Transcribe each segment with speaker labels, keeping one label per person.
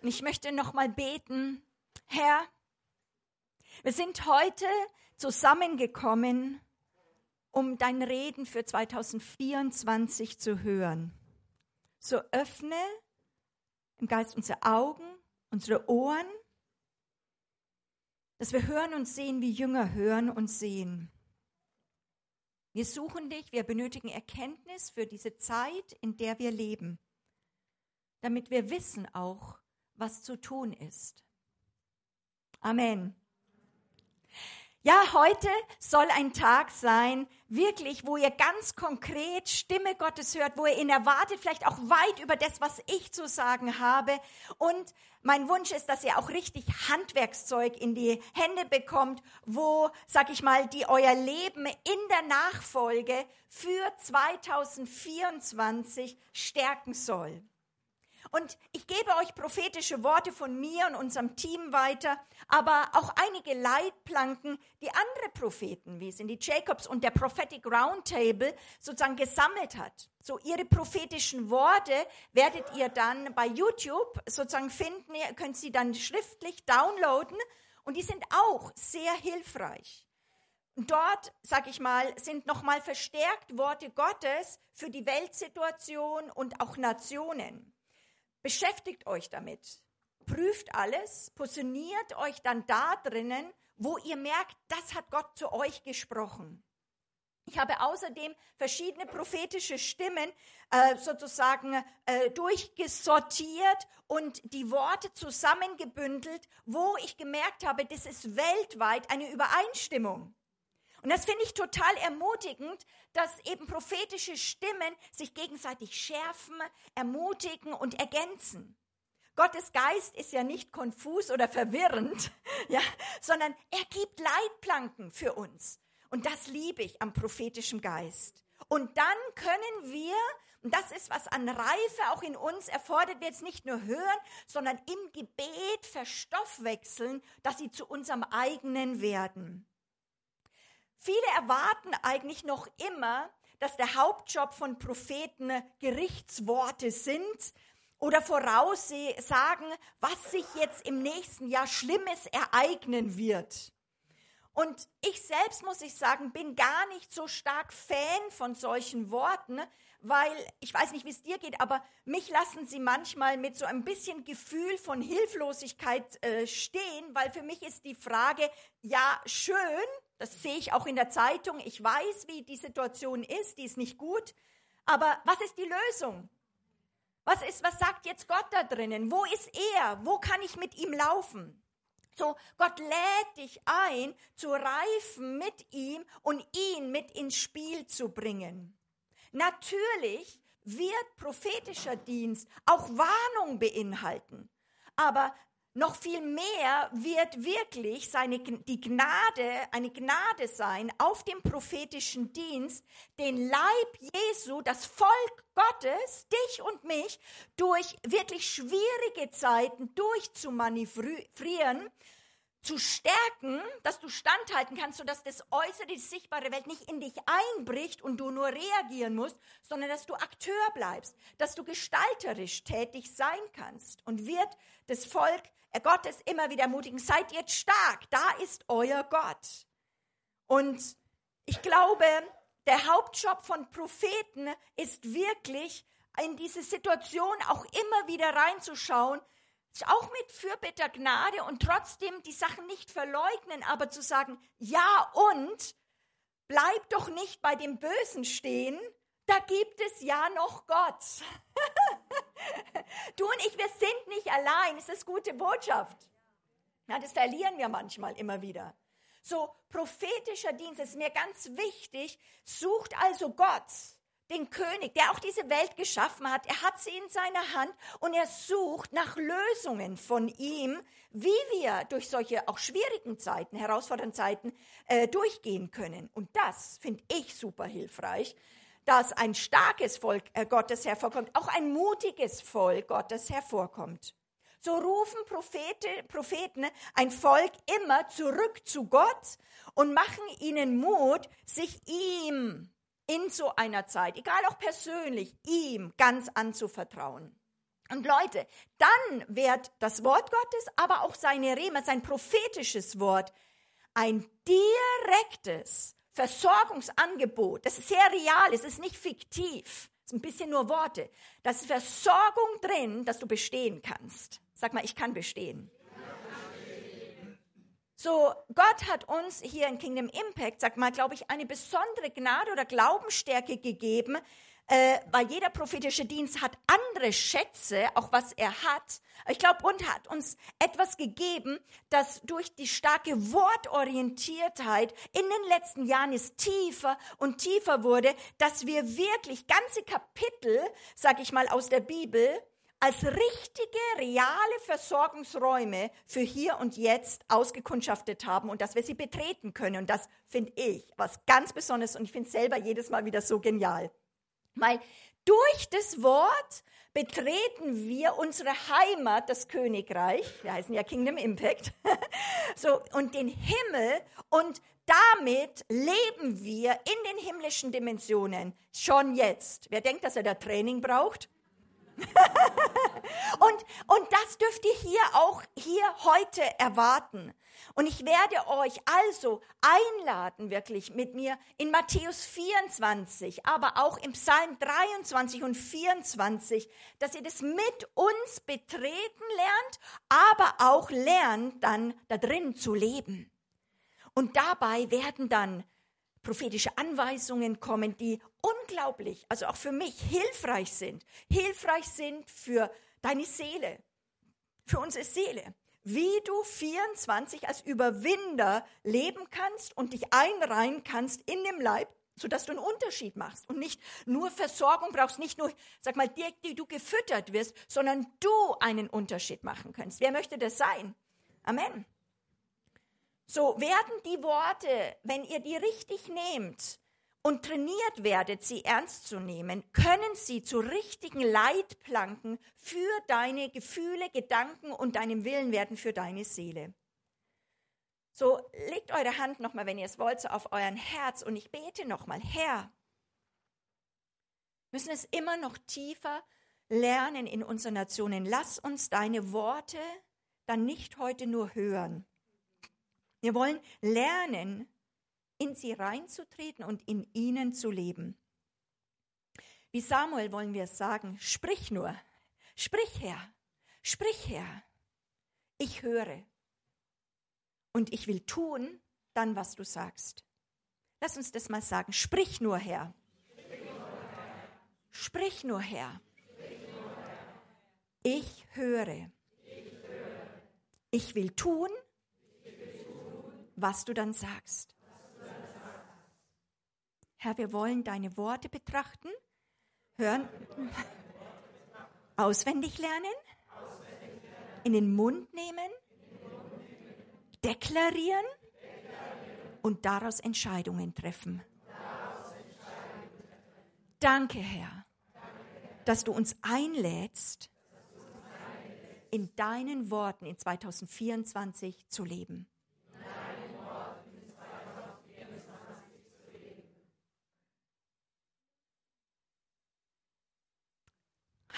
Speaker 1: Und ich möchte noch mal beten, Herr, wir sind heute zusammengekommen, um dein Reden für 2024 zu hören. So öffne im Geist unsere Augen, unsere Ohren, dass wir hören und sehen, wie Jünger hören und sehen. Wir suchen dich, wir benötigen Erkenntnis für diese Zeit, in der wir leben, damit wir wissen auch, was zu tun ist. Amen. Ja, heute soll ein Tag sein, wirklich, wo ihr ganz konkret Stimme Gottes hört, wo ihr ihn erwartet, vielleicht auch weit über das, was ich zu sagen habe. Und mein Wunsch ist, dass ihr auch richtig Handwerkszeug in die Hände bekommt, wo, sag ich mal, die euer Leben in der Nachfolge für 2024 stärken soll. Und ich gebe euch prophetische Worte von mir und unserem Team weiter, aber auch einige Leitplanken, die andere Propheten, wie es in die Jacobs und der Prophetic Roundtable sozusagen gesammelt hat. So ihre prophetischen Worte werdet ihr dann bei YouTube sozusagen finden. Ihr könnt sie dann schriftlich downloaden und die sind auch sehr hilfreich. Dort, sag ich mal, sind nochmal verstärkt Worte Gottes für die Weltsituation und auch Nationen. Beschäftigt euch damit. Prüft alles, positioniert euch dann da drinnen, wo ihr merkt, das hat Gott zu euch gesprochen. Ich habe außerdem verschiedene prophetische Stimmen äh, sozusagen äh, durchgesortiert und die Worte zusammengebündelt, wo ich gemerkt habe, das ist weltweit eine Übereinstimmung. Und das finde ich total ermutigend, dass eben prophetische Stimmen sich gegenseitig schärfen, ermutigen und ergänzen. Gottes Geist ist ja nicht konfus oder verwirrend, ja, sondern er gibt Leitplanken für uns. Und das liebe ich am prophetischen Geist. Und dann können wir, und das ist, was an Reife auch in uns erfordert wird, nicht nur hören, sondern im Gebet verstoffwechseln, dass sie zu unserem eigenen werden. Viele erwarten eigentlich noch immer, dass der Hauptjob von Propheten Gerichtsworte sind oder voraussagen, was sich jetzt im nächsten Jahr Schlimmes ereignen wird. Und ich selbst, muss ich sagen, bin gar nicht so stark Fan von solchen Worten, weil ich weiß nicht, wie es dir geht, aber mich lassen sie manchmal mit so ein bisschen Gefühl von Hilflosigkeit äh, stehen, weil für mich ist die Frage, ja, schön, das sehe ich auch in der Zeitung. Ich weiß, wie die Situation ist. Die ist nicht gut. Aber was ist die Lösung? Was ist, was sagt jetzt Gott da drinnen? Wo ist er? Wo kann ich mit ihm laufen? So, Gott lädt dich ein, zu reifen mit ihm und ihn mit ins Spiel zu bringen. Natürlich wird prophetischer Dienst auch Warnung beinhalten. Aber noch viel mehr wird wirklich seine, die Gnade, eine Gnade sein auf dem prophetischen Dienst, den Leib Jesu, das Volk Gottes, dich und mich, durch wirklich schwierige Zeiten durchzumanövrieren, zu stärken, dass du standhalten kannst, sodass das äußere, die sichtbare Welt nicht in dich einbricht und du nur reagieren musst, sondern dass du Akteur bleibst, dass du gestalterisch tätig sein kannst und wird das Volk Gottes immer wieder ermutigen, seid jetzt stark, da ist euer Gott. Und ich glaube, der Hauptjob von Propheten ist wirklich, in diese Situation auch immer wieder reinzuschauen, auch mit Fürbitter Gnade und trotzdem die Sachen nicht verleugnen, aber zu sagen, ja und, bleib doch nicht bei dem Bösen stehen, da gibt es ja noch Gott. du und ich, wir sind nicht allein, es ist gute Botschaft. Ja, das verlieren wir manchmal immer wieder. So, prophetischer Dienst ist mir ganz wichtig, sucht also Gott den König, der auch diese Welt geschaffen hat. Er hat sie in seiner Hand und er sucht nach Lösungen von ihm, wie wir durch solche auch schwierigen Zeiten, herausfordernden Zeiten äh, durchgehen können. Und das finde ich super hilfreich, dass ein starkes Volk äh, Gottes hervorkommt, auch ein mutiges Volk Gottes hervorkommt. So rufen Prophete, Propheten ein Volk immer zurück zu Gott und machen ihnen Mut, sich ihm in so einer Zeit, egal auch persönlich, ihm ganz anzuvertrauen. Und Leute, dann wird das Wort Gottes, aber auch seine Rema, sein prophetisches Wort, ein direktes Versorgungsangebot. Das ist sehr real, es ist nicht fiktiv. Es ist ein bisschen nur Worte. Da ist Versorgung drin, dass du bestehen kannst. Sag mal, ich kann bestehen. So, Gott hat uns hier in Kingdom Impact, sag mal, glaube ich, eine besondere Gnade oder Glaubensstärke gegeben, äh, weil jeder prophetische Dienst hat andere Schätze, auch was er hat. Ich glaube, und hat uns etwas gegeben, das durch die starke Wortorientiertheit in den letzten Jahren ist tiefer und tiefer wurde, dass wir wirklich ganze Kapitel, sag ich mal, aus der Bibel als richtige, reale Versorgungsräume für hier und jetzt ausgekundschaftet haben und dass wir sie betreten können. Und das finde ich was ganz Besonderes und ich finde es selber jedes Mal wieder so genial. Weil durch das Wort betreten wir unsere Heimat, das Königreich, wir heißen ja Kingdom Impact, so, und den Himmel und damit leben wir in den himmlischen Dimensionen schon jetzt. Wer denkt, dass er da Training braucht? und, und das dürft ihr hier auch hier heute erwarten. Und ich werde euch also einladen, wirklich mit mir in Matthäus 24, aber auch im Psalm 23 und 24, dass ihr das mit uns betreten lernt, aber auch lernt, dann da drin zu leben. Und dabei werden dann prophetische Anweisungen kommen, die unglaublich, also auch für mich hilfreich sind. Hilfreich sind für deine Seele, für unsere Seele. Wie du 24 als Überwinder leben kannst und dich einreihen kannst in dem Leib, sodass du einen Unterschied machst und nicht nur Versorgung brauchst, nicht nur, sag mal, die, die du gefüttert wirst, sondern du einen Unterschied machen kannst. Wer möchte das sein? Amen. So werden die Worte, wenn ihr die richtig nehmt und trainiert werdet, sie ernst zu nehmen, können sie zu richtigen Leitplanken für deine Gefühle, Gedanken und deinem Willen werden für deine Seele. So legt eure Hand nochmal, wenn ihr es wollt, so auf euren Herz und ich bete nochmal, Herr, müssen es immer noch tiefer lernen in unseren Nationen. Lass uns deine Worte dann nicht heute nur hören, wir wollen lernen, in sie reinzutreten und in ihnen zu leben. Wie Samuel wollen wir sagen, sprich nur, sprich Herr, sprich Herr, ich höre. Und ich will tun dann, was du sagst. Lass uns das mal sagen, sprich nur Herr, sprich nur Herr, ich höre, ich will tun was du dann sagst. Herr, wir wollen deine Worte betrachten, hören, auswendig lernen, in den Mund nehmen, deklarieren und daraus Entscheidungen treffen. Danke, Herr, dass du uns einlädst, in deinen Worten in 2024 zu leben.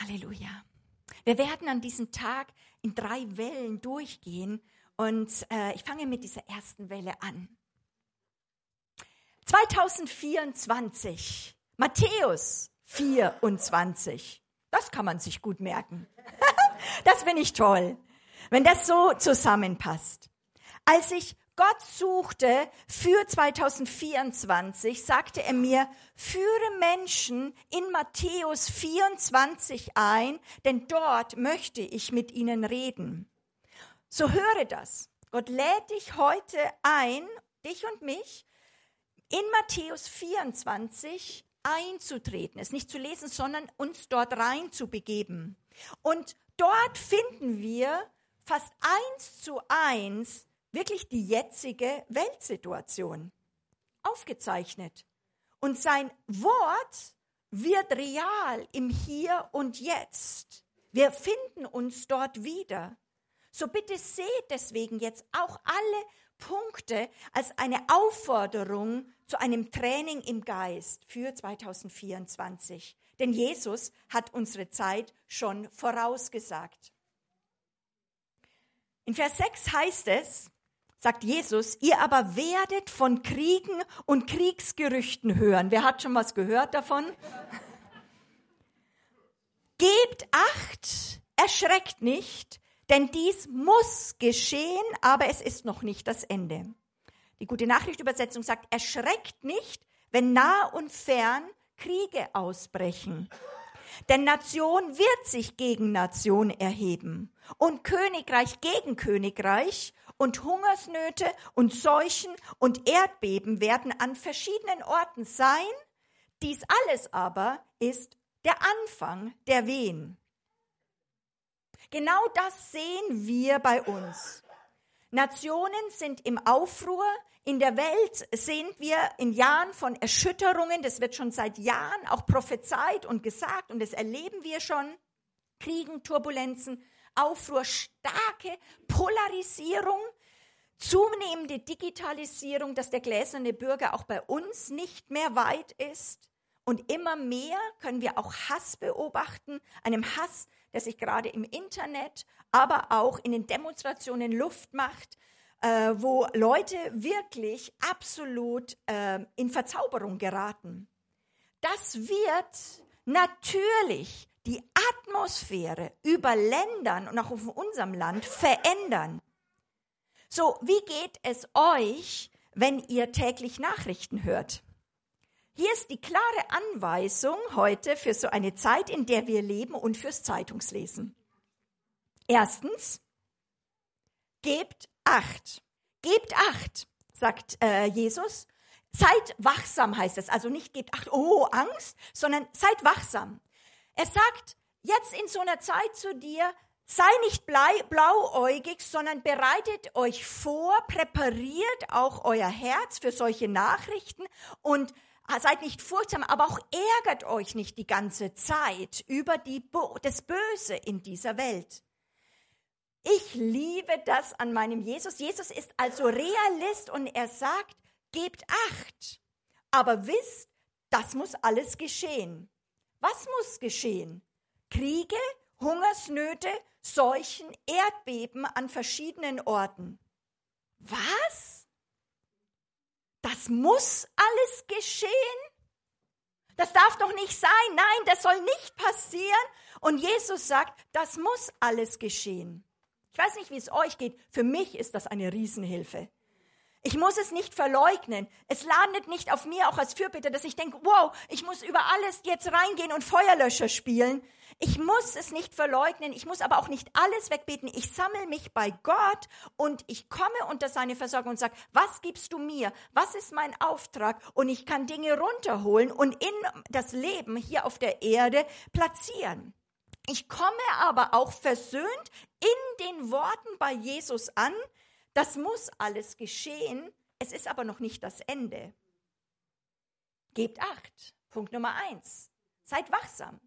Speaker 1: Halleluja. Wir werden an diesem Tag in drei Wellen durchgehen und äh, ich fange mit dieser ersten Welle an. 2024, Matthäus 24. Das kann man sich gut merken. das finde ich toll, wenn das so zusammenpasst. Als ich Gott suchte für 2024, sagte er mir, führe Menschen in Matthäus 24 ein, denn dort möchte ich mit ihnen reden. So höre das. Gott lädt dich heute ein, dich und mich, in Matthäus 24 einzutreten, es nicht zu lesen, sondern uns dort rein zu begeben. Und dort finden wir fast eins zu eins wirklich die jetzige Weltsituation aufgezeichnet. Und sein Wort wird real im Hier und Jetzt. Wir finden uns dort wieder. So bitte seht deswegen jetzt auch alle Punkte als eine Aufforderung zu einem Training im Geist für 2024. denn Jesus hat unsere Zeit schon vorausgesagt. In Vers 6 heißt es, sagt Jesus, ihr aber werdet von Kriegen und Kriegsgerüchten hören. Wer hat schon was gehört davon? Gebt acht, erschreckt nicht, denn dies muss geschehen, aber es ist noch nicht das Ende. Die gute Nachrichtübersetzung sagt, erschreckt nicht, wenn nah und fern Kriege ausbrechen. Denn Nation wird sich gegen Nation erheben und Königreich gegen Königreich und Hungersnöte und Seuchen und Erdbeben werden an verschiedenen Orten sein. Dies alles aber ist der Anfang der Wehen. Genau das sehen wir bei uns. Nationen sind im Aufruhr. In der Welt sind wir in Jahren von Erschütterungen. Das wird schon seit Jahren auch prophezeit und gesagt und das erleben wir schon. Kriegen, Turbulenzen, Aufruhr, starke Polarisierung, zunehmende Digitalisierung, dass der gläserne Bürger auch bei uns nicht mehr weit ist. Und immer mehr können wir auch Hass beobachten, einem Hass, der sich gerade im Internet, aber auch in den Demonstrationen Luft macht, äh, wo Leute wirklich absolut äh, in Verzauberung geraten. Das wird natürlich die Atmosphäre über Ländern und auch auf unserem Land verändern. So, wie geht es euch, wenn ihr täglich Nachrichten hört? Hier ist die klare Anweisung heute für so eine Zeit, in der wir leben und fürs Zeitungslesen. Erstens, gebt Acht. Gebt Acht, sagt äh, Jesus. Seid wachsam heißt es. Also nicht gebt Acht, oh, Angst, sondern seid wachsam. Er sagt jetzt in so einer Zeit zu dir, sei nicht blauäugig, sondern bereitet euch vor, präpariert auch euer Herz für solche Nachrichten und seid nicht furchtsam, aber auch ärgert euch nicht die ganze Zeit über die, das Böse in dieser Welt. Ich liebe das an meinem Jesus. Jesus ist also Realist und er sagt, gebt acht. Aber wisst, das muss alles geschehen. Was muss geschehen? Kriege, Hungersnöte, Seuchen, Erdbeben an verschiedenen Orten. Was? Das muss alles geschehen? Das darf doch nicht sein. Nein, das soll nicht passieren. Und Jesus sagt, das muss alles geschehen. Ich weiß nicht, wie es euch geht. Für mich ist das eine Riesenhilfe. Ich muss es nicht verleugnen. Es landet nicht auf mir auch als Fürbitter, dass ich denke, wow, ich muss über alles jetzt reingehen und Feuerlöscher spielen. Ich muss es nicht verleugnen, ich muss aber auch nicht alles wegbeten. Ich sammle mich bei Gott und ich komme unter seine Versorgung und sage, was gibst du mir? Was ist mein Auftrag? Und ich kann Dinge runterholen und in das Leben hier auf der Erde platzieren. Ich komme aber auch versöhnt in den Worten bei Jesus an. Das muss alles geschehen. Es ist aber noch nicht das Ende. Gebt acht. Punkt Nummer eins. Seid wachsam.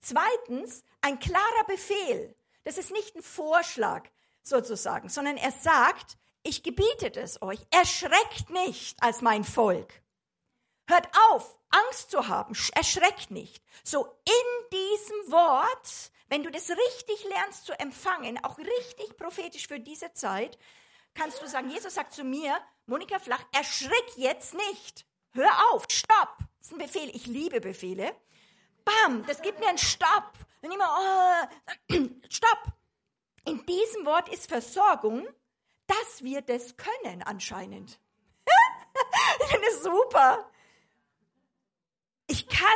Speaker 1: Zweitens, ein klarer Befehl. Das ist nicht ein Vorschlag sozusagen, sondern er sagt, ich gebietet es euch, erschreckt nicht als mein Volk. Hört auf, Angst zu haben, erschreckt nicht. So in diesem Wort, wenn du das richtig lernst zu empfangen, auch richtig prophetisch für diese Zeit, kannst du sagen, Jesus sagt zu mir, Monika Flach, erschrick jetzt nicht. Hör auf, stopp. Das ist ein Befehl. Ich liebe Befehle. Bam, das gibt mir einen Stopp. Dann immer, oh, Stopp. In diesem Wort ist Versorgung, dass wir das können anscheinend. ich finde es super. Ich kann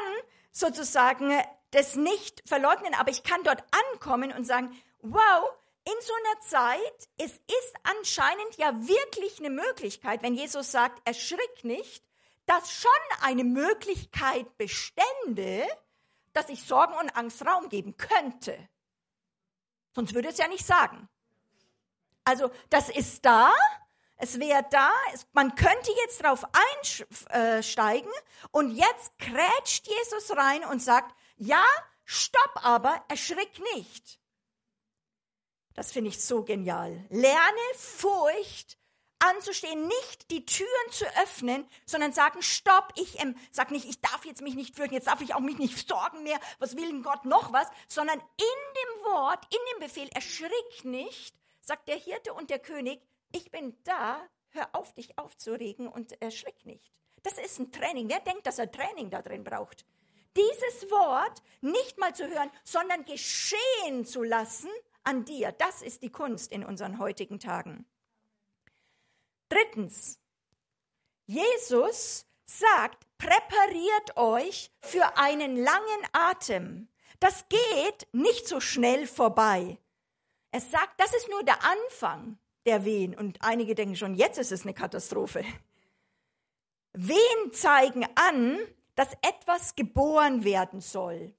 Speaker 1: sozusagen das nicht verleugnen, aber ich kann dort ankommen und sagen, wow, in so einer Zeit, es ist anscheinend ja wirklich eine Möglichkeit, wenn Jesus sagt, erschrick nicht, dass schon eine Möglichkeit bestände, dass ich Sorgen und Angst Raum geben könnte. Sonst würde es ja nicht sagen. Also das ist da, es wäre da, es, man könnte jetzt drauf einsteigen und jetzt krätscht Jesus rein und sagt, ja, stopp aber, erschrick nicht. Das finde ich so genial. Lerne Furcht anzustehen, nicht die Türen zu öffnen, sondern sagen, stopp, ich ähm, sag nicht, ich darf jetzt mich nicht fürchten, jetzt darf ich auch mich nicht sorgen mehr, was will denn Gott noch was, sondern in dem Wort, in dem Befehl, erschrick nicht, sagt der Hirte und der König, ich bin da, hör auf, dich aufzuregen und erschrick nicht. Das ist ein Training. Wer denkt, dass er Training da drin braucht? Dieses Wort nicht mal zu hören, sondern geschehen zu lassen an dir. Das ist die Kunst in unseren heutigen Tagen. Drittens, Jesus sagt, präpariert euch für einen langen Atem. Das geht nicht so schnell vorbei. Er sagt, das ist nur der Anfang der Wehen. Und einige denken schon, jetzt ist es eine Katastrophe. Wehen zeigen an, dass etwas geboren werden soll.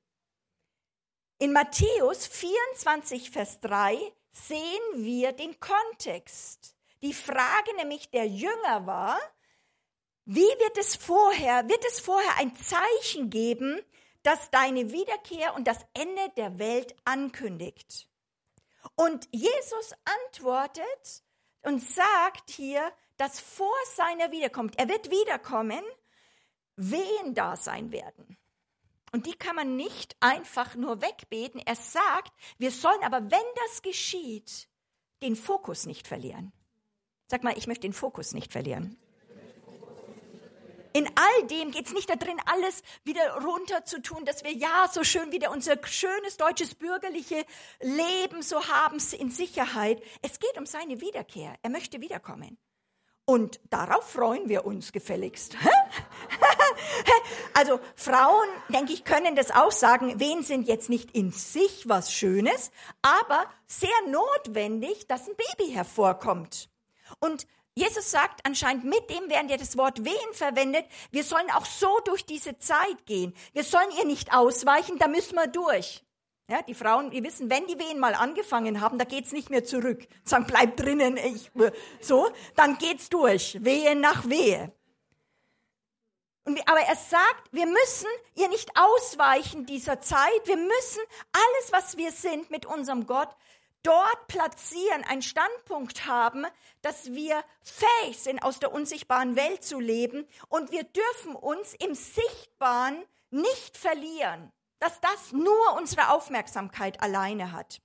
Speaker 1: In Matthäus 24, Vers 3 sehen wir den Kontext. Die Frage nämlich der Jünger war, wie wird es vorher, wird es vorher ein Zeichen geben, das deine Wiederkehr und das Ende der Welt ankündigt? Und Jesus antwortet und sagt hier, dass vor seiner Wiederkunft, er wird wiederkommen, Wehen da sein werden. Und die kann man nicht einfach nur wegbeten. Er sagt, wir sollen aber, wenn das geschieht, den Fokus nicht verlieren. Sag mal, ich möchte den Fokus nicht verlieren. In all dem geht es nicht darin, alles wieder runter zu tun, dass wir ja so schön wieder unser schönes deutsches bürgerliche Leben so haben in Sicherheit. Es geht um seine Wiederkehr. Er möchte wiederkommen. Und darauf freuen wir uns gefälligst. also Frauen, denke ich, können das auch sagen, wen sind jetzt nicht in sich was Schönes, aber sehr notwendig, dass ein Baby hervorkommt. Und Jesus sagt anscheinend, mit dem werden ja das Wort wehen verwendet, wir sollen auch so durch diese Zeit gehen. Wir sollen ihr nicht ausweichen, da müssen wir durch. Ja, die Frauen, wir wissen, wenn die Wehen mal angefangen haben, da geht's nicht mehr zurück. Sagen, bleib drinnen, ich, so, dann geht's durch, Wehe nach Wehe. Und, aber er sagt, wir müssen ihr nicht ausweichen dieser Zeit. Wir müssen alles, was wir sind mit unserem Gott, dort platzieren, einen Standpunkt haben, dass wir fähig sind, aus der unsichtbaren Welt zu leben. Und wir dürfen uns im Sichtbaren nicht verlieren dass das nur unsere Aufmerksamkeit alleine hat.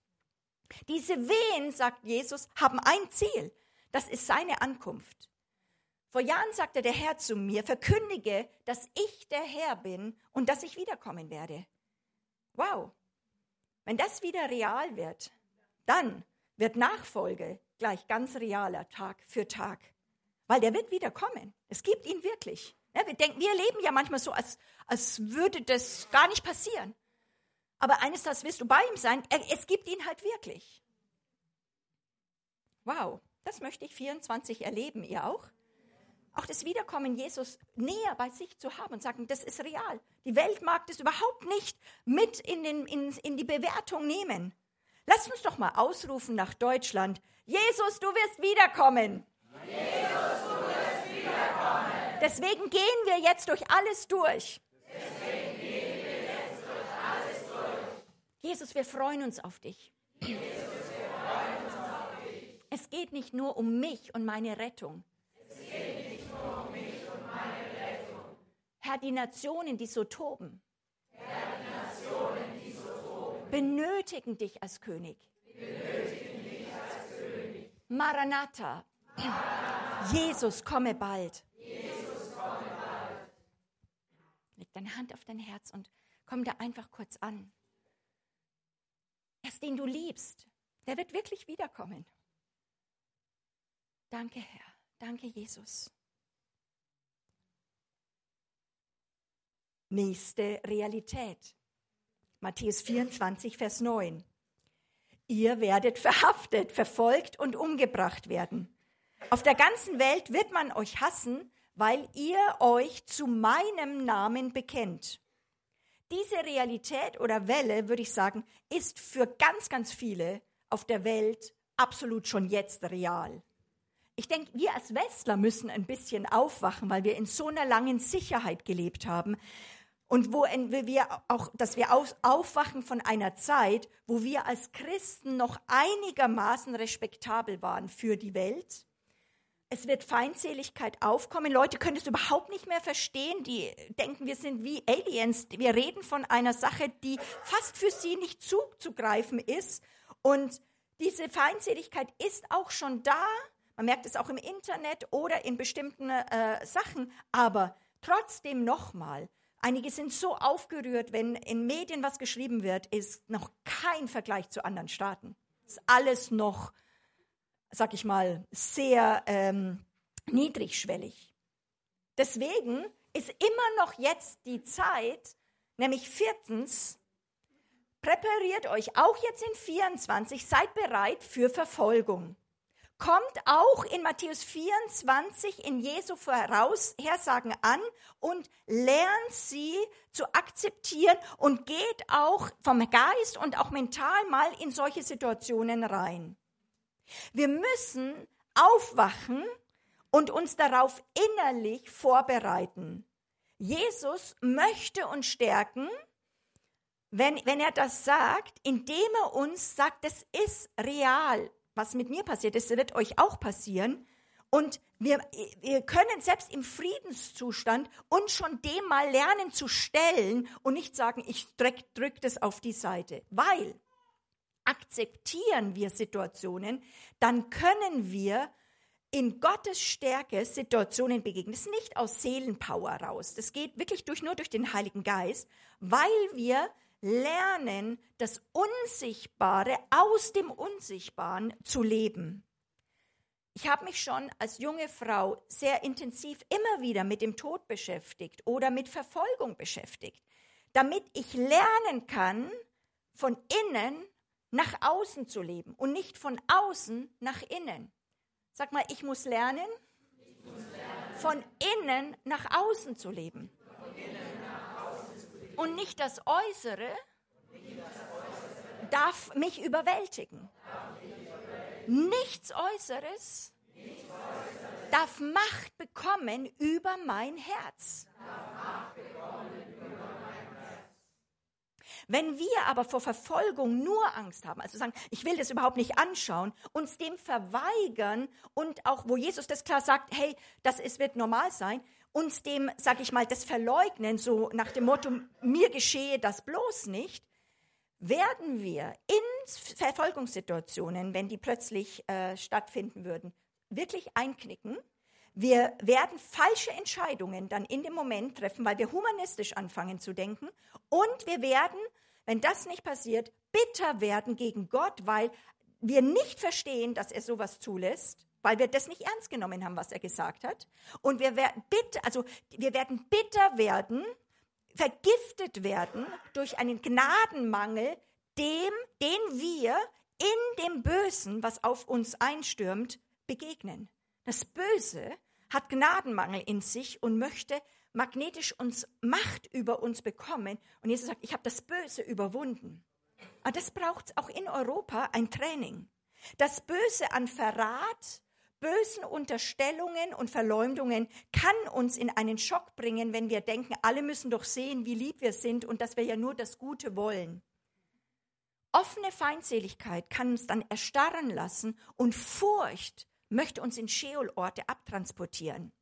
Speaker 1: Diese Wehen, sagt Jesus, haben ein Ziel. Das ist seine Ankunft. Vor Jahren sagte der Herr zu mir, verkündige, dass ich der Herr bin und dass ich wiederkommen werde. Wow. Wenn das wieder real wird, dann wird Nachfolge gleich ganz realer Tag für Tag. Weil der wird wiederkommen. Es gibt ihn wirklich. Wir denken, wir leben ja manchmal so, als, als würde das gar nicht passieren. Aber eines Tages wirst du bei ihm sein. Es gibt ihn halt wirklich. Wow, das möchte ich 24 erleben. Ihr auch? Auch das Wiederkommen Jesus näher bei sich zu haben und sagen, das ist real. Die Welt mag das überhaupt nicht mit in, den, in, in die Bewertung nehmen. Lasst uns doch mal ausrufen nach Deutschland. Jesus, du wirst wiederkommen. Jesus, du wirst wiederkommen. Deswegen gehen wir jetzt durch alles durch. Jesus, wir freuen uns auf dich. Jesus, uns auf dich. Es geht nicht nur um mich und meine Rettung. Herr, die Nationen, die so toben. Nationen, die so toben. Benötigen dich als König. Benötigen dich als König. Maranatha. Maranatha. Jesus, komme bald. Leg deine Hand auf dein Herz und komm da einfach kurz an. Das, den du liebst, der wird wirklich wiederkommen. Danke, Herr. Danke, Jesus. Nächste Realität. Matthäus 24, Vers 9. Ihr werdet verhaftet, verfolgt und umgebracht werden. Auf der ganzen Welt wird man euch hassen weil ihr euch zu meinem Namen bekennt. Diese Realität oder Welle, würde ich sagen, ist für ganz, ganz viele auf der Welt absolut schon jetzt real. Ich denke, wir als Westler müssen ein bisschen aufwachen, weil wir in so einer langen Sicherheit gelebt haben und wo wir auch, dass wir aufwachen von einer Zeit, wo wir als Christen noch einigermaßen respektabel waren für die Welt es wird Feindseligkeit aufkommen. Leute können es überhaupt nicht mehr verstehen. Die denken, wir sind wie Aliens. Wir reden von einer Sache, die fast für sie nicht zuzugreifen ist. Und diese Feindseligkeit ist auch schon da. Man merkt es auch im Internet oder in bestimmten äh, Sachen. Aber trotzdem nochmal, einige sind so aufgerührt, wenn in Medien was geschrieben wird, ist noch kein Vergleich zu anderen Staaten. Ist alles noch sag ich mal, sehr ähm, niedrigschwellig. Deswegen ist immer noch jetzt die Zeit, nämlich viertens, präpariert euch auch jetzt in 24, seid bereit für Verfolgung. Kommt auch in Matthäus 24 in Jesu Voraushersagen an und lernt sie zu akzeptieren und geht auch vom Geist und auch mental mal in solche Situationen rein. Wir müssen aufwachen und uns darauf innerlich vorbereiten. Jesus möchte uns stärken, wenn, wenn er das sagt, indem er uns sagt, es ist real. Was mit mir passiert ist, wird euch auch passieren. Und wir, wir können selbst im Friedenszustand uns schon dem mal lernen zu stellen und nicht sagen, ich drück, drück das auf die Seite. Weil akzeptieren wir Situationen, dann können wir in Gottes Stärke Situationen begegnen. Das ist nicht aus Seelenpower raus. Das geht wirklich durch, nur durch den Heiligen Geist, weil wir lernen, das Unsichtbare aus dem Unsichtbaren zu leben. Ich habe mich schon als junge Frau sehr intensiv immer wieder mit dem Tod beschäftigt oder mit Verfolgung beschäftigt, damit ich lernen kann, von innen nach außen zu leben und nicht von außen nach innen. Sag mal, ich muss lernen, ich muss lernen. von innen nach außen zu leben. Und nicht das Äußere, darf mich überwältigen. Nichts Äußeres, darf Macht bekommen über mein Herz. Wenn wir aber vor Verfolgung nur Angst haben, also sagen, ich will das überhaupt nicht anschauen, uns dem verweigern und auch, wo Jesus das klar sagt, hey, das ist, wird normal sein, uns dem, sag ich mal, das verleugnen, so nach dem Motto, mir geschehe das bloß nicht, werden wir in Verfolgungssituationen, wenn die plötzlich äh, stattfinden würden, wirklich einknicken. Wir werden falsche Entscheidungen dann in dem Moment treffen, weil wir humanistisch anfangen zu denken. Und wir werden wenn das nicht passiert, bitter werden gegen Gott, weil wir nicht verstehen, dass er sowas zulässt, weil wir das nicht ernst genommen haben, was er gesagt hat. Und wir werden bitter, also wir werden bitter werden, vergiftet werden durch einen Gnadenmangel, dem, den wir in dem Bösen, was auf uns einstürmt, begegnen. Das Böse hat Gnadenmangel in sich und möchte magnetisch uns Macht über uns bekommen. Und Jesus sagt, ich habe das Böse überwunden. Aber das braucht auch in Europa ein Training. Das Böse an Verrat, bösen Unterstellungen und Verleumdungen kann uns in einen Schock bringen, wenn wir denken, alle müssen doch sehen, wie lieb wir sind und dass wir ja nur das Gute wollen. Offene Feindseligkeit kann uns dann erstarren lassen und Furcht möchte uns in Scheolorte abtransportieren.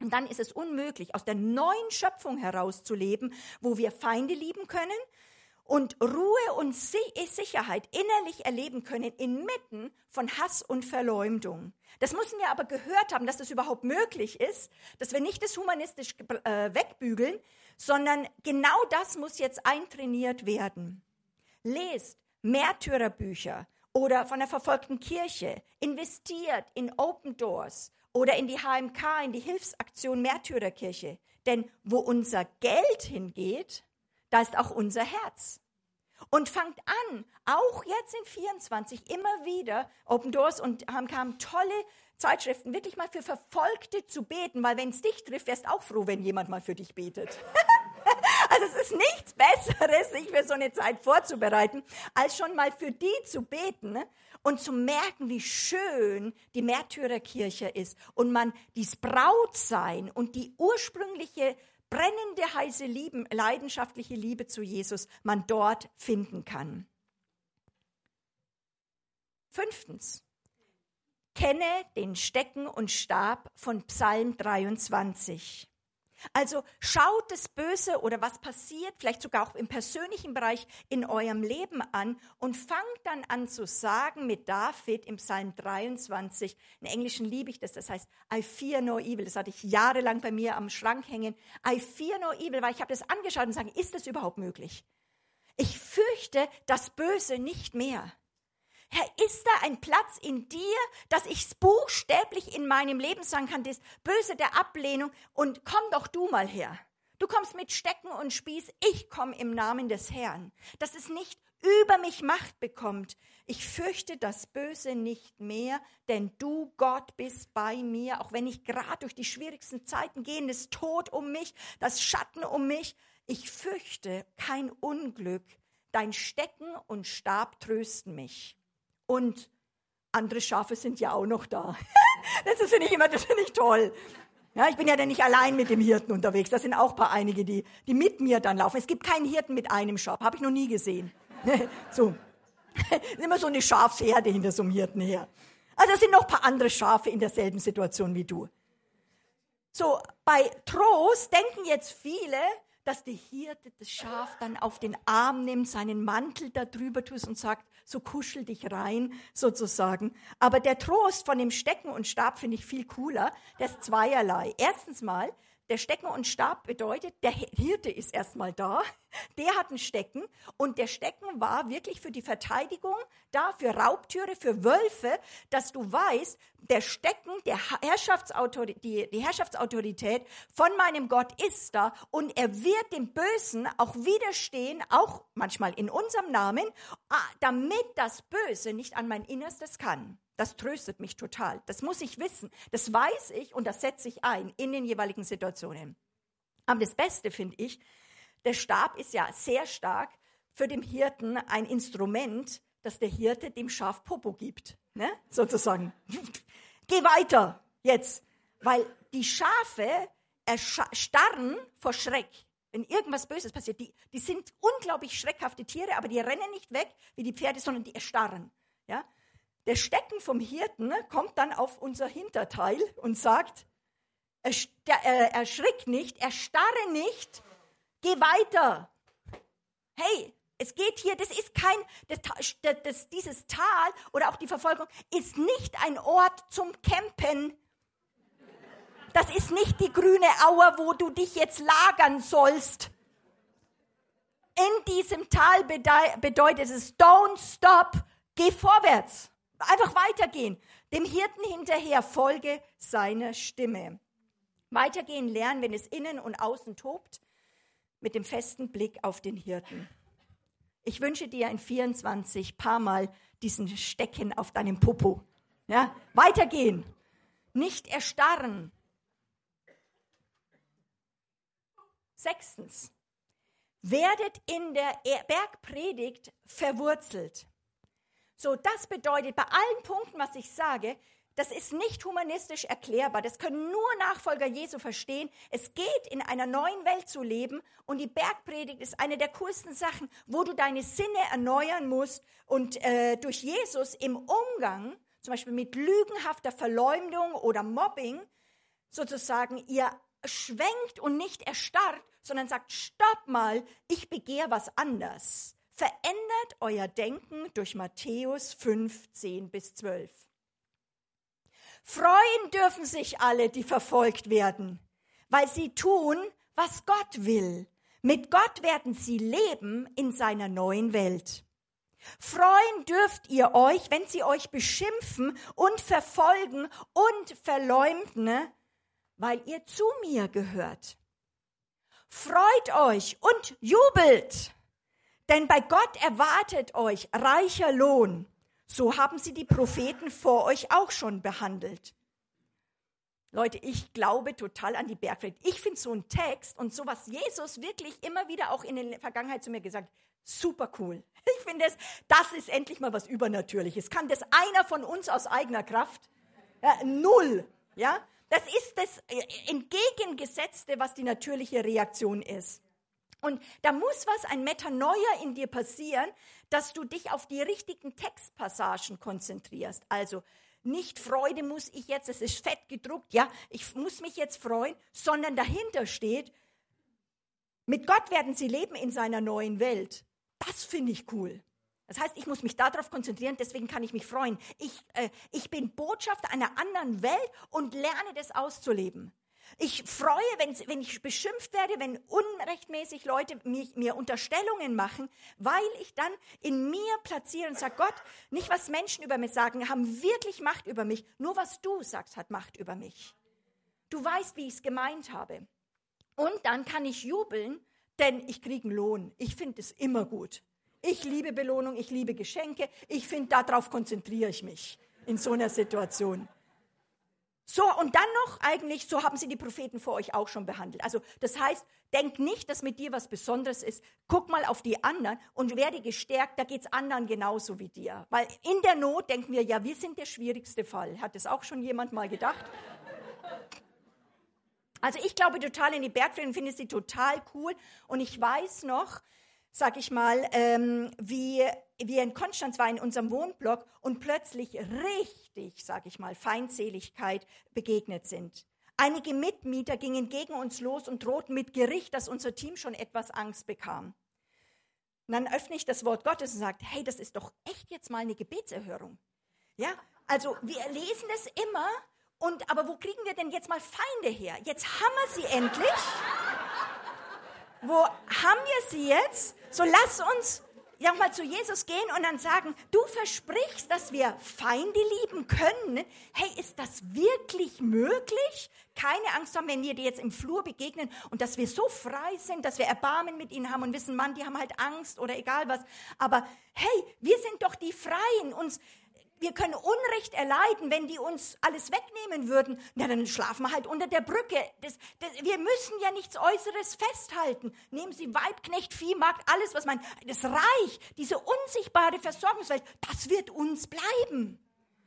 Speaker 1: Und dann ist es unmöglich, aus der neuen Schöpfung herauszuleben, wo wir Feinde lieben können und Ruhe und Sicherheit innerlich erleben können inmitten von Hass und Verleumdung. Das müssen wir aber gehört haben, dass das überhaupt möglich ist, dass wir nicht das humanistisch äh, wegbügeln, sondern genau das muss jetzt eintrainiert werden. Lest Märtyrerbücher oder von der verfolgten Kirche, investiert in Open Doors oder in die HMK, in die Hilfsaktion Märtyrerkirche. Denn wo unser Geld hingeht, da ist auch unser Herz. Und fangt an, auch jetzt in 24 immer wieder, Open Doors und HMK haben tolle Zeitschriften, wirklich mal für Verfolgte zu beten, weil wenn es dich trifft, wärst auch froh, wenn jemand mal für dich betet. also es ist nichts Besseres, sich für so eine Zeit vorzubereiten, als schon mal für die zu beten und zu merken, wie schön die Märtyrerkirche ist und man dies Brautsein und die ursprüngliche brennende, heiße Liebe, leidenschaftliche Liebe zu Jesus man dort finden kann. Fünftens, kenne den Stecken und Stab von Psalm 23. Also schaut das Böse oder was passiert, vielleicht sogar auch im persönlichen Bereich in eurem Leben an und fangt dann an zu sagen mit David im Psalm 23, in Englischen liebe ich das, das heißt, I fear no evil, das hatte ich jahrelang bei mir am Schrank hängen, I fear no evil, weil ich habe das angeschaut und sage, ist das überhaupt möglich? Ich fürchte das Böse nicht mehr. Herr, ist da ein Platz in dir, dass ich buchstäblich in meinem Leben sagen kann, das Böse der Ablehnung und komm doch du mal her. Du kommst mit Stecken und Spieß, ich komme im Namen des Herrn. Dass es nicht über mich Macht bekommt. Ich fürchte das Böse nicht mehr, denn du, Gott, bist bei mir, auch wenn ich gerade durch die schwierigsten Zeiten gehe, das Tod um mich, das Schatten um mich. Ich fürchte kein Unglück. Dein Stecken und Stab trösten mich. Und andere Schafe sind ja auch noch da. das finde ich immer, das finde ich toll. Ja, ich bin ja dann nicht allein mit dem Hirten unterwegs. Da sind auch ein paar einige, die, die mit mir dann laufen. Es gibt keinen Hirten mit einem Schaf. Habe ich noch nie gesehen. so. ist immer so eine Schafsherde hinter so einem Hirten her. Also es sind noch ein paar andere Schafe in derselben Situation wie du. So, bei Trost denken jetzt viele, dass der Hirte das Schaf dann auf den Arm nimmt, seinen Mantel darüber tut und sagt, so kuschel dich rein, sozusagen. Aber der Trost von dem Stecken und Stab finde ich viel cooler. Der ist zweierlei. Erstens mal, der Stecken und Stab bedeutet, der Hirte ist erstmal da, der hat einen Stecken und der Stecken war wirklich für die Verteidigung da, für Raubtüre, für Wölfe, dass du weißt, der Stecken, der Herrschaftsautorität, die, die Herrschaftsautorität von meinem Gott ist da und er wird dem Bösen auch widerstehen, auch manchmal in unserem Namen, ah, damit das Böse nicht an mein Innerstes kann. Das tröstet mich total. Das muss ich wissen. Das weiß ich und das setze ich ein in den jeweiligen Situationen. Aber das Beste finde ich, der Stab ist ja sehr stark für den Hirten ein Instrument, das der Hirte dem Schaf Popo gibt. Ne? Sozusagen. Geh weiter jetzt. Weil die Schafe erstarren vor Schreck. Wenn irgendwas Böses passiert, die, die sind unglaublich schreckhafte Tiere, aber die rennen nicht weg wie die Pferde, sondern die erstarren. Ja? Der Stecken vom Hirten ne, kommt dann auf unser Hinterteil und sagt, erschrick nicht, erstarre nicht, geh weiter. Hey, es geht hier, das ist kein, das, das, dieses Tal oder auch die Verfolgung ist nicht ein Ort zum Campen. Das ist nicht die grüne Auer, wo du dich jetzt lagern sollst. In diesem Tal bedeutet es, don't stop, geh vorwärts. Einfach weitergehen. Dem Hirten hinterher folge seiner Stimme. Weitergehen lernen, wenn es innen und außen tobt, mit dem festen Blick auf den Hirten. Ich wünsche dir in 24 paar Mal diesen Stecken auf deinem Popo. Ja, weitergehen. Nicht erstarren. Sechstens. Werdet in der Bergpredigt verwurzelt. So, das bedeutet bei allen Punkten, was ich sage, das ist nicht humanistisch erklärbar. Das können nur Nachfolger Jesu verstehen. Es geht in einer neuen Welt zu leben und die Bergpredigt ist eine der coolsten Sachen, wo du deine Sinne erneuern musst und äh, durch Jesus im Umgang, zum Beispiel mit lügenhafter Verleumdung oder Mobbing, sozusagen ihr schwenkt und nicht erstarrt, sondern sagt, stopp mal, ich begehre was anders. Verändert euer Denken durch Matthäus 5, 10 bis 12. Freuen dürfen sich alle, die verfolgt werden, weil sie tun, was Gott will. Mit Gott werden sie leben in seiner neuen Welt. Freuen dürft ihr euch, wenn sie euch beschimpfen und verfolgen und verleumden, weil ihr zu mir gehört. Freut euch und jubelt, denn bei Gott erwartet euch reicher Lohn. So haben sie die Propheten vor euch auch schon behandelt. Leute, ich glaube total an die Bergpredigt. Ich finde so einen Text und so, was Jesus wirklich immer wieder auch in der Vergangenheit zu mir gesagt super cool. Ich finde es, das ist endlich mal was Übernatürliches. Kann das einer von uns aus eigener Kraft? Ja, null. Ja? Das ist das äh, Entgegengesetzte, was die natürliche Reaktion ist. Und da muss was, ein Metanoia in dir passieren, dass du dich auf die richtigen Textpassagen konzentrierst. Also nicht Freude muss ich jetzt, es ist fett gedruckt, ja, ich muss mich jetzt freuen, sondern dahinter steht, mit Gott werden sie leben in seiner neuen Welt. Das finde ich cool. Das heißt, ich muss mich darauf konzentrieren, deswegen kann ich mich freuen. Ich, äh, ich bin Botschafter einer anderen Welt und lerne das auszuleben. Ich freue, wenn, wenn ich beschimpft werde, wenn unrechtmäßig Leute mich, mir Unterstellungen machen, weil ich dann in mir platziere und sage, Gott, nicht was Menschen über mich sagen, haben wirklich Macht über mich. Nur was du sagst, hat Macht über mich. Du weißt, wie ich es gemeint habe. Und dann kann ich jubeln, denn ich kriege einen Lohn. Ich finde es immer gut. Ich liebe Belohnung, ich liebe Geschenke. Ich finde, darauf konzentriere ich mich in so einer Situation. So, und dann noch eigentlich, so haben sie die Propheten vor euch auch schon behandelt. Also das heißt, denk nicht, dass mit dir was Besonderes ist. Guck mal auf die anderen und werde gestärkt, da geht es anderen genauso wie dir. Weil in der Not denken wir, ja, wir sind der schwierigste Fall. Hat das auch schon jemand mal gedacht? Also ich glaube total in die Bergfrieden, finde sie total cool. Und ich weiß noch, sag ich mal, ähm, wie wir in Konstanz waren in unserem Wohnblock und plötzlich richtig, sag ich mal, Feindseligkeit begegnet sind. Einige Mitmieter gingen gegen uns los und drohten mit Gericht, dass unser Team schon etwas Angst bekam. Und dann öffne ich das Wort Gottes und sage, hey, das ist doch echt jetzt mal eine Gebetserhörung. Ja, also wir lesen das immer und aber wo kriegen wir denn jetzt mal Feinde her? Jetzt haben wir sie endlich. Wo haben wir sie jetzt? So lass uns nochmal zu Jesus gehen und dann sagen, du versprichst, dass wir Feinde lieben können. Hey, ist das wirklich möglich? Keine Angst haben, wenn wir dir jetzt im Flur begegnen und dass wir so frei sind, dass wir Erbarmen mit ihnen haben und wissen, Mann, die haben halt Angst oder egal was. Aber hey, wir sind doch die Freien. Uns, wir können Unrecht erleiden, wenn die uns alles wegnehmen würden. Na, dann schlafen wir halt unter der Brücke. Das, das, wir müssen ja nichts Äußeres festhalten. Nehmen Sie Weibknecht, Viehmarkt, alles, was man, das Reich, diese unsichtbare Versorgungswelt, das wird uns bleiben.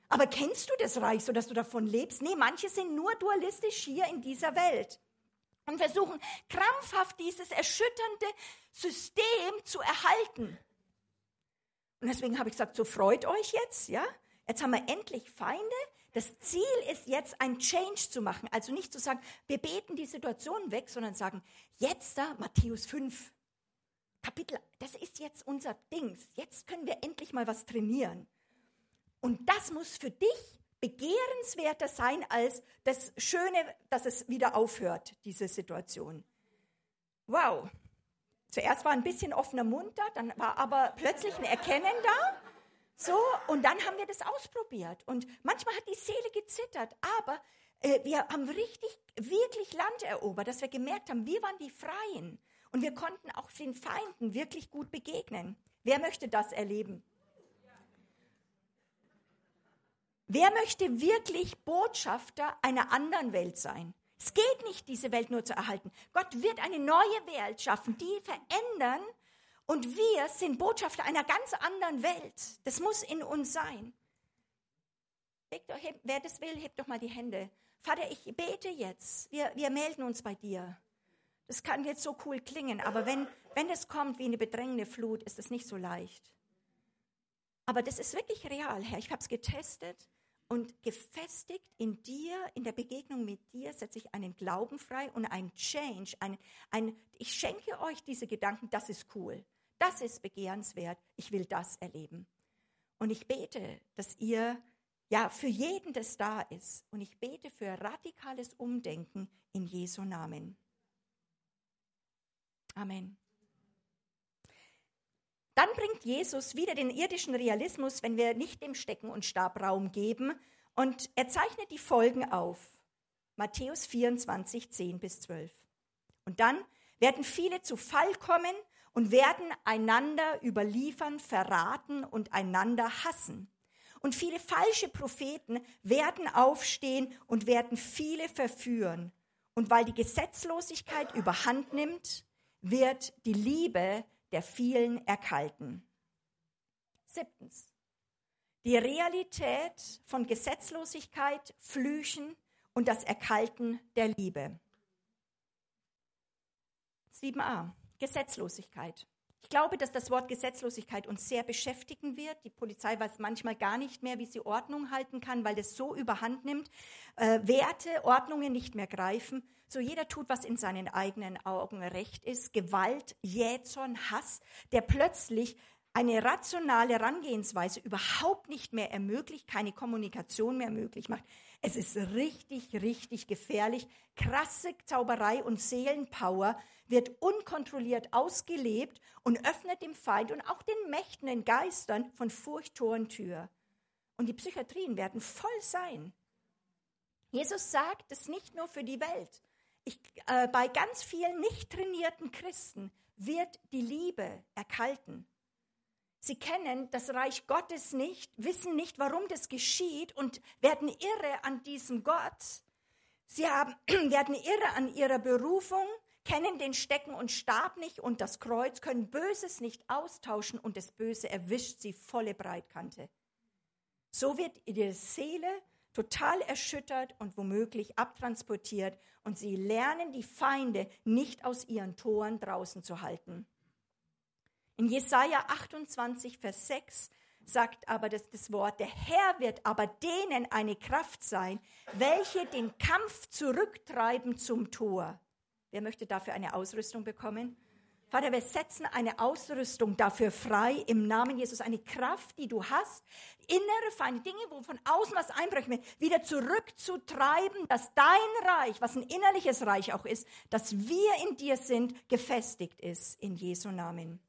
Speaker 1: Aber kennst du das Reich, sodass du davon lebst? Nee, manche sind nur dualistisch hier in dieser Welt und versuchen krampfhaft dieses erschütternde System zu erhalten. Und deswegen habe ich gesagt, so freut euch jetzt, ja? Jetzt haben wir endlich Feinde. Das Ziel ist jetzt, ein Change zu machen. Also nicht zu sagen, wir beten die Situation weg, sondern sagen, jetzt da, Matthäus 5, Kapitel, das ist jetzt unser Dings. Jetzt können wir endlich mal was trainieren. Und das muss für dich begehrenswerter sein als das Schöne, dass es wieder aufhört, diese Situation. Wow. Zuerst war ein bisschen offener Mund da, dann war aber plötzlich ein Erkennen da. So, und dann haben wir das ausprobiert. Und manchmal hat die Seele gezittert, aber äh, wir haben richtig, wirklich Land erobert, dass wir gemerkt haben, wir waren die Freien. Und wir konnten auch den Feinden wirklich gut begegnen. Wer möchte das erleben? Wer möchte wirklich Botschafter einer anderen Welt sein? Es geht nicht, diese Welt nur zu erhalten. Gott wird eine neue Welt schaffen, die verändern und wir sind Botschafter einer ganz anderen Welt. Das muss in uns sein. Wer das will, hebt doch mal die Hände. Vater, ich bete jetzt. Wir, wir melden uns bei dir. Das kann jetzt so cool klingen, aber wenn, wenn es kommt wie eine bedrängende Flut, ist es nicht so leicht. Aber das ist wirklich real, Herr. Ich habe es getestet und gefestigt in dir, in der Begegnung mit dir, setze ich einen Glauben frei und einen Change. Ein, ein, ich schenke euch diese Gedanken, das ist cool. Das ist begehrenswert. Ich will das erleben. Und ich bete, dass ihr, ja, für jeden, das da ist. Und ich bete für radikales Umdenken in Jesu Namen. Amen. Dann bringt Jesus wieder den irdischen Realismus, wenn wir nicht dem Stecken und Stab Raum geben. Und er zeichnet die Folgen auf. Matthäus 24, 10 bis 12. Und dann werden viele zu Fall kommen und werden einander überliefern, verraten und einander hassen. Und viele falsche Propheten werden aufstehen und werden viele verführen. Und weil die Gesetzlosigkeit überhand nimmt, wird die Liebe der vielen erkalten. Siebtens. Die Realität von Gesetzlosigkeit, Flüchen und das Erkalten der Liebe. 7a. Gesetzlosigkeit. Ich glaube, dass das Wort Gesetzlosigkeit uns sehr beschäftigen wird. Die Polizei weiß manchmal gar nicht mehr, wie sie Ordnung halten kann, weil das so überhand nimmt. Äh, Werte, Ordnungen nicht mehr greifen. So jeder tut, was in seinen eigenen Augen recht ist. Gewalt, Jähzorn, Hass, der plötzlich eine rationale Herangehensweise überhaupt nicht mehr ermöglicht, keine Kommunikation mehr möglich macht. Es ist richtig, richtig gefährlich. Krasse Zauberei und Seelenpower wird unkontrolliert ausgelebt und öffnet dem Feind und auch den Mächten, den Geistern von Furcht Tor und Tür. Und die Psychiatrien werden voll sein. Jesus sagt es nicht nur für die Welt. Ich, äh, bei ganz vielen nicht trainierten Christen wird die Liebe erkalten. Sie kennen das Reich Gottes nicht, wissen nicht, warum das geschieht und werden irre an diesem Gott. Sie haben, werden irre an ihrer Berufung, kennen den Stecken und Stab nicht und das Kreuz, können Böses nicht austauschen und das Böse erwischt sie volle Breitkante. So wird ihre Seele total erschüttert und womöglich abtransportiert und sie lernen die Feinde nicht aus ihren Toren draußen zu halten. In Jesaja 28, Vers 6 sagt aber das, das Wort, der Herr wird aber denen eine Kraft sein, welche den Kampf zurücktreiben zum Tor. Wer möchte dafür eine Ausrüstung bekommen? Vater, wir setzen eine Ausrüstung dafür frei im Namen Jesus, eine Kraft, die du hast, innere Feinde, Dinge, wo von außen was einbrechen will, wieder zurückzutreiben, dass dein Reich, was ein innerliches Reich auch ist, dass wir in dir sind, gefestigt ist in Jesu Namen.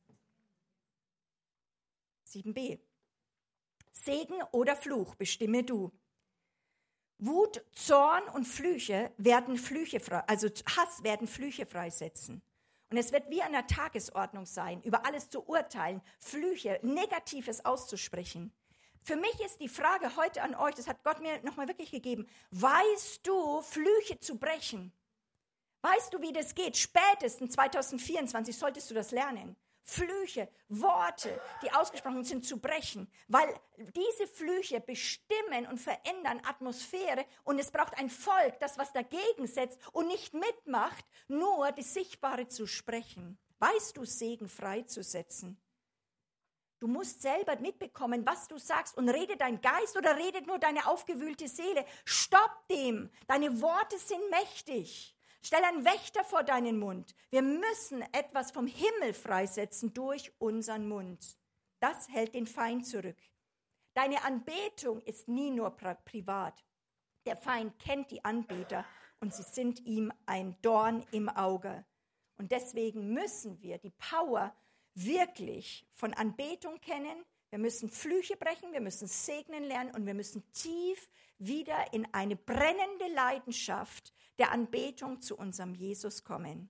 Speaker 1: 7b. Segen oder Fluch bestimme du. Wut, Zorn und Flüche werden Flüche also Hass werden Flüche freisetzen. Und es wird wie an der Tagesordnung sein, über alles zu urteilen, Flüche, Negatives auszusprechen. Für mich ist die Frage heute an euch, das hat Gott mir nochmal wirklich gegeben, weißt du, Flüche zu brechen? Weißt du, wie das geht? Spätestens 2024 solltest du das lernen. Flüche, Worte, die ausgesprochen sind, zu brechen, weil diese Flüche bestimmen und verändern Atmosphäre und es braucht ein Volk, das was dagegen setzt und nicht mitmacht, nur das Sichtbare zu sprechen. Weißt du, Segen freizusetzen? Du musst selber mitbekommen, was du sagst und redet dein Geist oder redet nur deine aufgewühlte Seele. Stopp dem. Deine Worte sind mächtig. Stell einen Wächter vor deinen Mund. Wir müssen etwas vom Himmel freisetzen durch unseren Mund. Das hält den Feind zurück. Deine Anbetung ist nie nur privat. Der Feind kennt die Anbeter und sie sind ihm ein Dorn im Auge. Und deswegen müssen wir die Power wirklich von Anbetung kennen. Wir müssen Flüche brechen, wir müssen segnen lernen und wir müssen tief wieder in eine brennende Leidenschaft der Anbetung zu unserem Jesus kommen.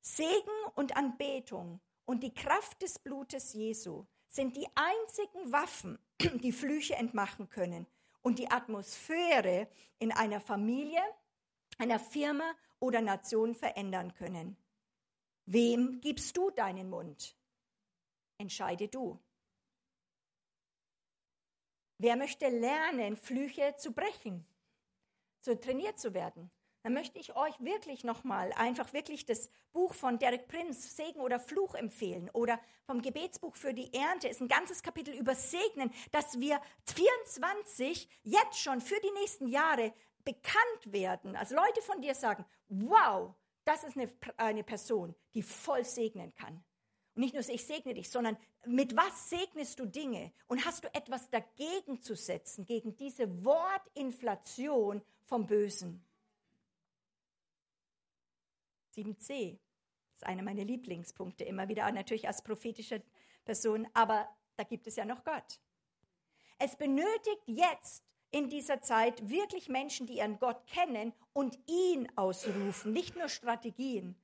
Speaker 1: Segen und Anbetung und die Kraft des Blutes Jesu sind die einzigen Waffen, die Flüche entmachen können und die Atmosphäre in einer Familie, einer Firma oder Nation verändern können. Wem gibst du deinen Mund? Entscheide du. Wer möchte lernen, Flüche zu brechen? so trainiert zu werden, dann möchte ich euch wirklich nochmal einfach wirklich das Buch von Derek Prince, Segen oder Fluch empfehlen oder vom Gebetsbuch für die Ernte ist ein ganzes Kapitel über Segnen, dass wir 24 jetzt schon für die nächsten Jahre bekannt werden. Also Leute von dir sagen, wow, das ist eine, eine Person, die voll segnen kann. Nicht nur, ich segne dich, sondern mit was segnest du Dinge? Und hast du etwas dagegen zu setzen, gegen diese Wortinflation vom Bösen? 7c ist einer meiner Lieblingspunkte, immer wieder natürlich als prophetische Person, aber da gibt es ja noch Gott. Es benötigt jetzt in dieser Zeit wirklich Menschen, die ihren Gott kennen und ihn ausrufen, nicht nur Strategien.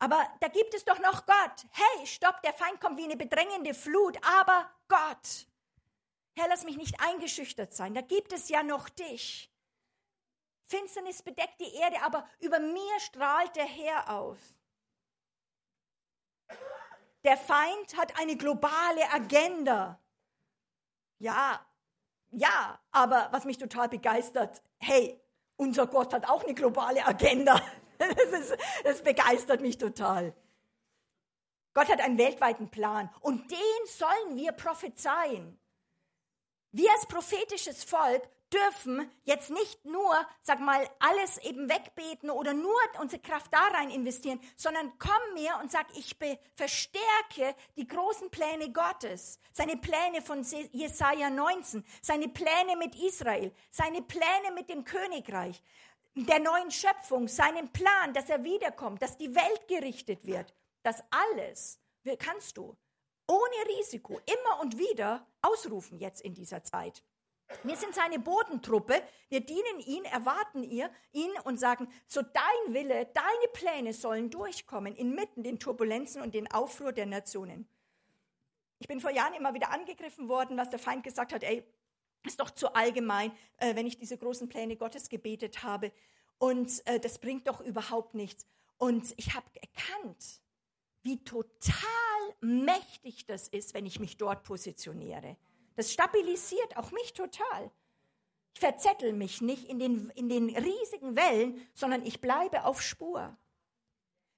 Speaker 1: Aber da gibt es doch noch Gott. Hey, stopp, der Feind kommt wie eine bedrängende Flut, aber Gott. Herr, lass mich nicht eingeschüchtert sein. Da gibt es ja noch dich. Finsternis bedeckt die Erde, aber über mir strahlt der Herr aus. Der Feind hat eine globale Agenda. Ja, ja, aber was mich total begeistert, hey, unser Gott hat auch eine globale Agenda. Das, das begeistert mich total. Gott hat einen weltweiten Plan und den sollen wir prophezeien. Wir als prophetisches Volk dürfen jetzt nicht nur, sag mal, alles eben wegbeten oder nur unsere Kraft da rein investieren, sondern komm mir und sag, ich verstärke die großen Pläne Gottes, seine Pläne von Jesaja 19, seine Pläne mit Israel, seine Pläne mit dem Königreich, der neuen Schöpfung, seinen Plan, dass er wiederkommt, dass die Welt gerichtet wird. Das alles kannst du ohne Risiko immer und wieder ausrufen jetzt in dieser Zeit. Wir sind seine Bodentruppe. Wir dienen ihn, erwarten ihr, ihn und sagen, so dein Wille, deine Pläne sollen durchkommen inmitten den Turbulenzen und den Aufruhr der Nationen. Ich bin vor Jahren immer wieder angegriffen worden, was der Feind gesagt hat, ey, ist doch zu allgemein, äh, wenn ich diese großen Pläne Gottes gebetet habe. Und äh, das bringt doch überhaupt nichts. Und ich habe erkannt, wie total mächtig das ist, wenn ich mich dort positioniere. Das stabilisiert auch mich total. Ich verzettel mich nicht in den, in den riesigen Wellen, sondern ich bleibe auf Spur.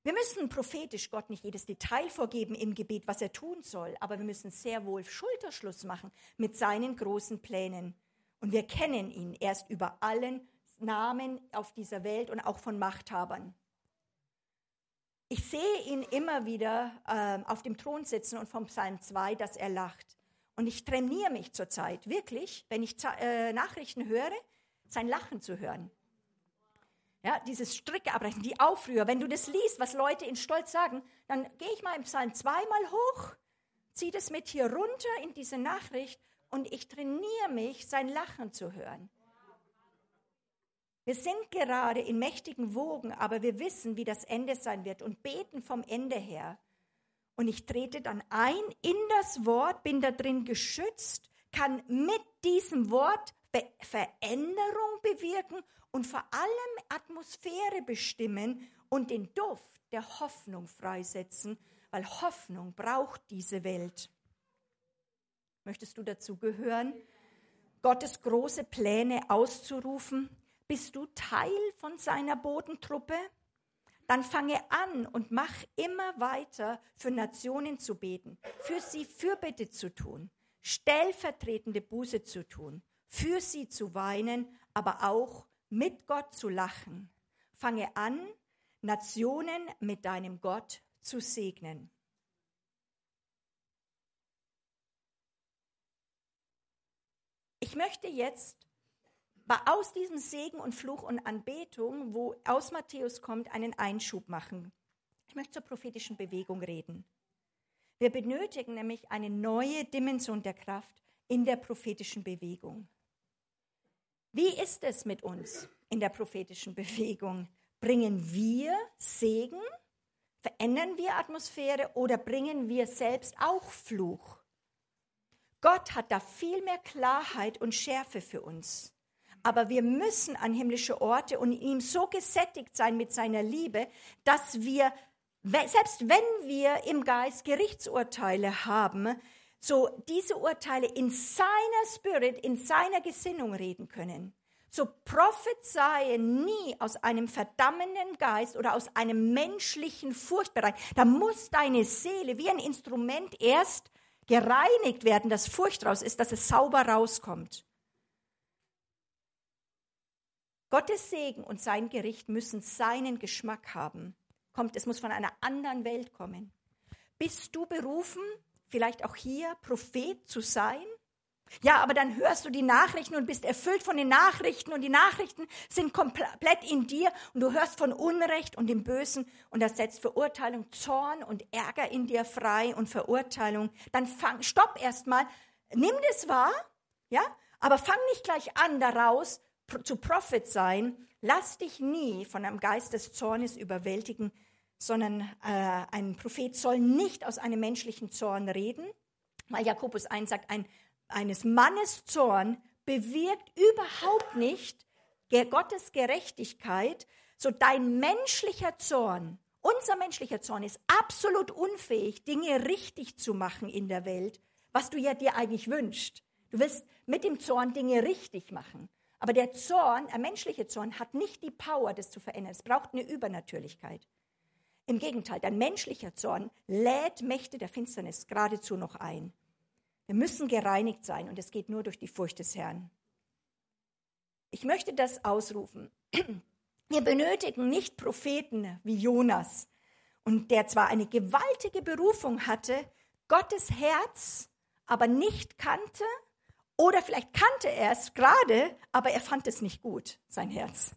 Speaker 1: Wir müssen prophetisch Gott nicht jedes Detail vorgeben im Gebet, was er tun soll, aber wir müssen sehr wohl Schulterschluss machen mit seinen großen Plänen. Und wir kennen ihn erst über allen Namen auf dieser Welt und auch von Machthabern. Ich sehe ihn immer wieder äh, auf dem Thron sitzen und vom Psalm 2, dass er lacht. Und ich trainiere mich zurzeit wirklich, wenn ich äh, Nachrichten höre, sein Lachen zu hören. Ja, dieses Stricke abbrechen, die Aufrührer. Wenn du das liest, was Leute in Stolz sagen, dann gehe ich mal im Psalm zweimal hoch, ziehe das mit hier runter in diese Nachricht und ich trainiere mich, sein Lachen zu hören. Wir sind gerade in mächtigen Wogen, aber wir wissen, wie das Ende sein wird und beten vom Ende her. Und ich trete dann ein in das Wort, bin da drin geschützt, kann mit diesem Wort Be Veränderung bewirken und vor allem Atmosphäre bestimmen und den Duft der Hoffnung freisetzen, weil Hoffnung braucht diese Welt. Möchtest du dazu gehören, Gottes große Pläne auszurufen? Bist du Teil von seiner Bodentruppe? dann fange an und mach immer weiter für Nationen zu beten, für sie Fürbitte zu tun, stellvertretende Buße zu tun, für sie zu weinen, aber auch mit Gott zu lachen. Fange an, Nationen mit deinem Gott zu segnen. Ich möchte jetzt aus diesem Segen und Fluch und Anbetung, wo aus Matthäus kommt, einen Einschub machen. Ich möchte zur prophetischen Bewegung reden. Wir benötigen nämlich eine neue Dimension der Kraft in der prophetischen Bewegung. Wie ist es mit uns in der prophetischen Bewegung? Bringen wir Segen? Verändern wir Atmosphäre oder bringen wir selbst auch Fluch? Gott hat da viel mehr Klarheit und Schärfe für uns. Aber wir müssen an himmlische Orte und ihm so gesättigt sein mit seiner Liebe, dass wir, selbst wenn wir im Geist Gerichtsurteile haben, so diese Urteile in seiner Spirit, in seiner Gesinnung reden können. So prophezeie nie aus einem verdammenden Geist oder aus einem menschlichen Furchtbereich. Da muss deine Seele wie ein Instrument erst gereinigt werden, dass Furcht raus ist, dass es sauber rauskommt. Gottes Segen und sein Gericht müssen seinen Geschmack haben. Kommt, es muss von einer anderen Welt kommen. Bist du berufen, vielleicht auch hier Prophet zu sein? Ja, aber dann hörst du die Nachrichten und bist erfüllt von den Nachrichten und die Nachrichten sind komplett in dir und du hörst von Unrecht und dem Bösen und das setzt Verurteilung, Zorn und Ärger in dir frei und Verurteilung. Dann fang, stopp erstmal, nimm das wahr, ja, aber fang nicht gleich an daraus zu Prophet sein, lass dich nie von einem Geist des Zornes überwältigen, sondern äh, ein Prophet soll nicht aus einem menschlichen Zorn reden, weil Jakobus 1 sagt, ein, eines Mannes Zorn bewirkt überhaupt nicht Gottes Gerechtigkeit, so dein menschlicher Zorn, unser menschlicher Zorn ist absolut unfähig, Dinge richtig zu machen in der Welt, was du ja dir eigentlich wünschst. Du willst mit dem Zorn Dinge richtig machen. Aber der Zorn, der menschliche Zorn, hat nicht die Power, das zu verändern. Es braucht eine Übernatürlichkeit. Im Gegenteil, dein menschlicher Zorn lädt Mächte der Finsternis geradezu noch ein. Wir müssen gereinigt sein und es geht nur durch die Furcht des Herrn. Ich möchte das ausrufen. Wir benötigen nicht Propheten wie Jonas und der zwar eine gewaltige Berufung hatte, Gottes Herz aber nicht kannte oder vielleicht kannte er es gerade, aber er fand es nicht gut, sein Herz.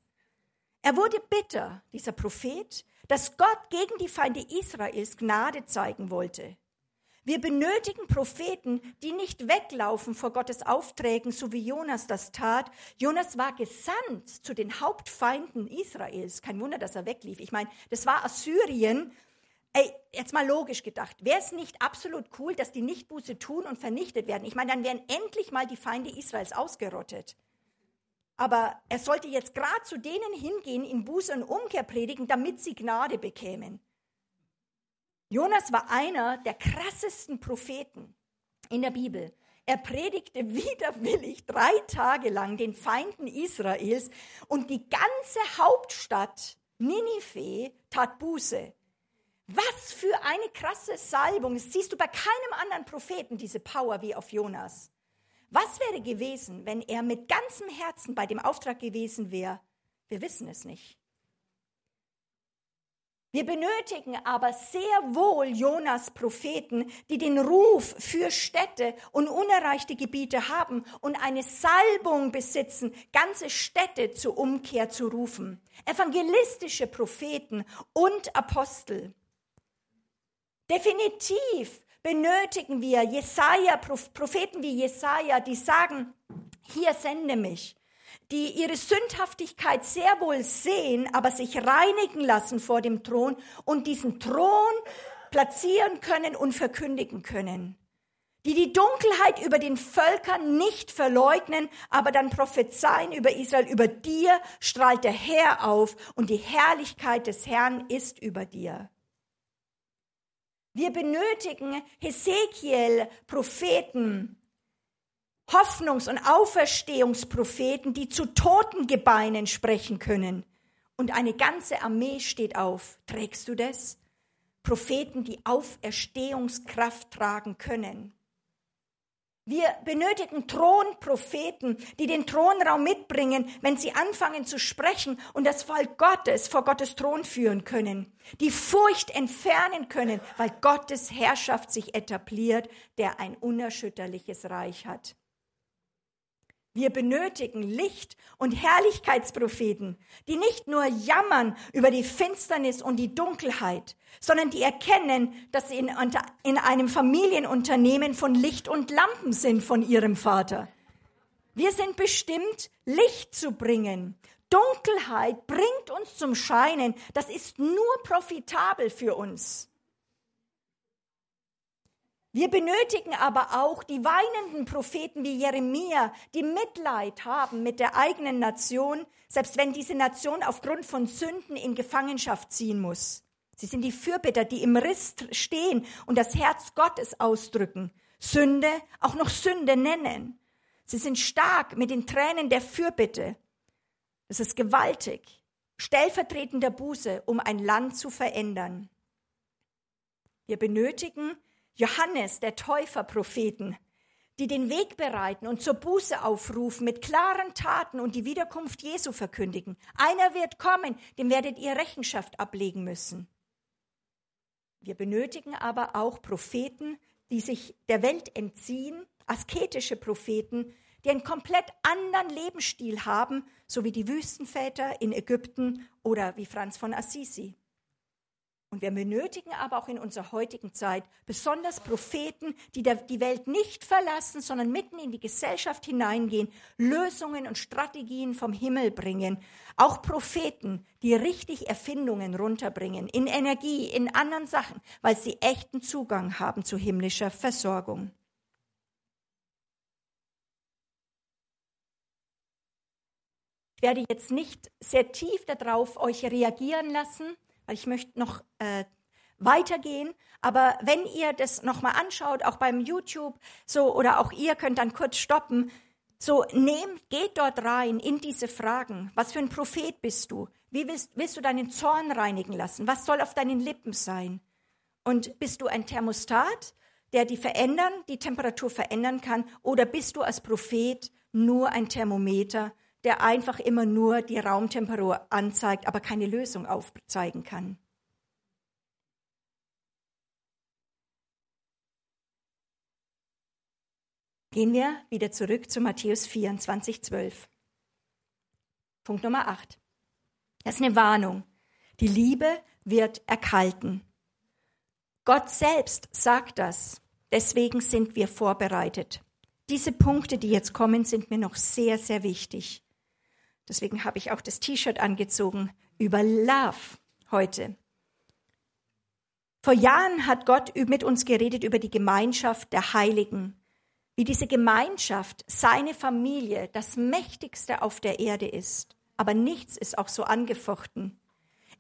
Speaker 1: Er wurde bitter, dieser Prophet, dass Gott gegen die Feinde Israels Gnade zeigen wollte. Wir benötigen Propheten, die nicht weglaufen vor Gottes Aufträgen, so wie Jonas das tat. Jonas war gesandt zu den Hauptfeinden Israels. Kein Wunder, dass er weglief. Ich meine, das war Assyrien. Ey, jetzt mal logisch gedacht. Wäre es nicht absolut cool, dass die nicht Buße tun und vernichtet werden? Ich meine, dann wären endlich mal die Feinde Israels ausgerottet. Aber er sollte jetzt gerade zu denen hingehen, in Buße und Umkehr predigen, damit sie Gnade bekämen. Jonas war einer der krassesten Propheten in der Bibel. Er predigte widerwillig drei Tage lang den Feinden Israels und die ganze Hauptstadt Ninive tat Buße. Was für eine krasse Salbung. Das siehst du bei keinem anderen Propheten, diese Power wie auf Jonas. Was wäre gewesen, wenn er mit ganzem Herzen bei dem Auftrag gewesen wäre? Wir wissen es nicht. Wir benötigen aber sehr wohl Jonas Propheten, die den Ruf für Städte und unerreichte Gebiete haben und eine Salbung besitzen, ganze Städte zur Umkehr zu rufen. Evangelistische Propheten und Apostel. Definitiv benötigen wir Jesaja, Propheten wie Jesaja, die sagen, hier sende mich die ihre Sündhaftigkeit sehr wohl sehen, aber sich reinigen lassen vor dem Thron und diesen Thron platzieren können und verkündigen können. Die die Dunkelheit über den Völkern nicht verleugnen, aber dann prophezeien über Israel, über dir strahlt der Herr auf und die Herrlichkeit des Herrn ist über dir. Wir benötigen Hesekiel, Propheten, Hoffnungs- und Auferstehungspropheten, die zu Totengebeinen sprechen können. Und eine ganze Armee steht auf. Trägst du das? Propheten, die Auferstehungskraft tragen können. Wir benötigen Thronpropheten, die den Thronraum mitbringen, wenn sie anfangen zu sprechen und das Volk Gottes vor Gottes Thron führen können, die Furcht entfernen können, weil Gottes Herrschaft sich etabliert, der ein unerschütterliches Reich hat. Wir benötigen Licht- und Herrlichkeitspropheten, die nicht nur jammern über die Finsternis und die Dunkelheit, sondern die erkennen, dass sie in, in einem Familienunternehmen von Licht und Lampen sind von ihrem Vater. Wir sind bestimmt, Licht zu bringen. Dunkelheit bringt uns zum Scheinen. Das ist nur profitabel für uns. Wir benötigen aber auch die weinenden Propheten wie Jeremia, die Mitleid haben mit der eigenen Nation, selbst wenn diese Nation aufgrund von Sünden in Gefangenschaft ziehen muss. Sie sind die Fürbitter, die im Riss stehen und das Herz Gottes ausdrücken, Sünde auch noch Sünde nennen. Sie sind stark mit den Tränen der Fürbitte. Es ist gewaltig, stellvertretender Buße, um ein Land zu verändern. Wir benötigen Johannes, der Täuferpropheten, die den Weg bereiten und zur Buße aufrufen, mit klaren Taten und die Wiederkunft Jesu verkündigen. Einer wird kommen, dem werdet ihr Rechenschaft ablegen müssen. Wir benötigen aber auch Propheten, die sich der Welt entziehen, asketische Propheten, die einen komplett anderen Lebensstil haben, so wie die Wüstenväter in Ägypten oder wie Franz von Assisi. Und wir benötigen aber auch in unserer heutigen Zeit besonders Propheten, die die Welt nicht verlassen, sondern mitten in die Gesellschaft hineingehen, Lösungen und Strategien vom Himmel bringen. Auch Propheten, die richtig Erfindungen runterbringen, in Energie, in anderen Sachen, weil sie echten Zugang haben zu himmlischer Versorgung. Ich werde jetzt nicht sehr tief darauf euch reagieren lassen weil ich möchte noch äh, weitergehen. Aber wenn ihr das nochmal anschaut, auch beim YouTube so oder auch ihr könnt dann kurz stoppen, So, nehm, geht dort rein in diese Fragen. Was für ein Prophet bist du? Wie willst, willst du deinen Zorn reinigen lassen? Was soll auf deinen Lippen sein? Und bist du ein Thermostat, der die verändern, die Temperatur verändern kann? Oder bist du als Prophet nur ein Thermometer, der einfach immer nur die Raumtemperatur anzeigt, aber keine Lösung aufzeigen kann? Gehen wir wieder zurück zu Matthäus 24, 12. Punkt Nummer 8. Das ist eine Warnung. Die Liebe wird erkalten. Gott selbst sagt das. Deswegen sind wir vorbereitet. Diese Punkte, die jetzt kommen, sind mir noch sehr, sehr wichtig. Deswegen habe ich auch das T-Shirt angezogen über Love heute. Vor Jahren hat Gott mit uns geredet über die Gemeinschaft der Heiligen wie diese Gemeinschaft, seine Familie, das Mächtigste auf der Erde ist. Aber nichts ist auch so angefochten.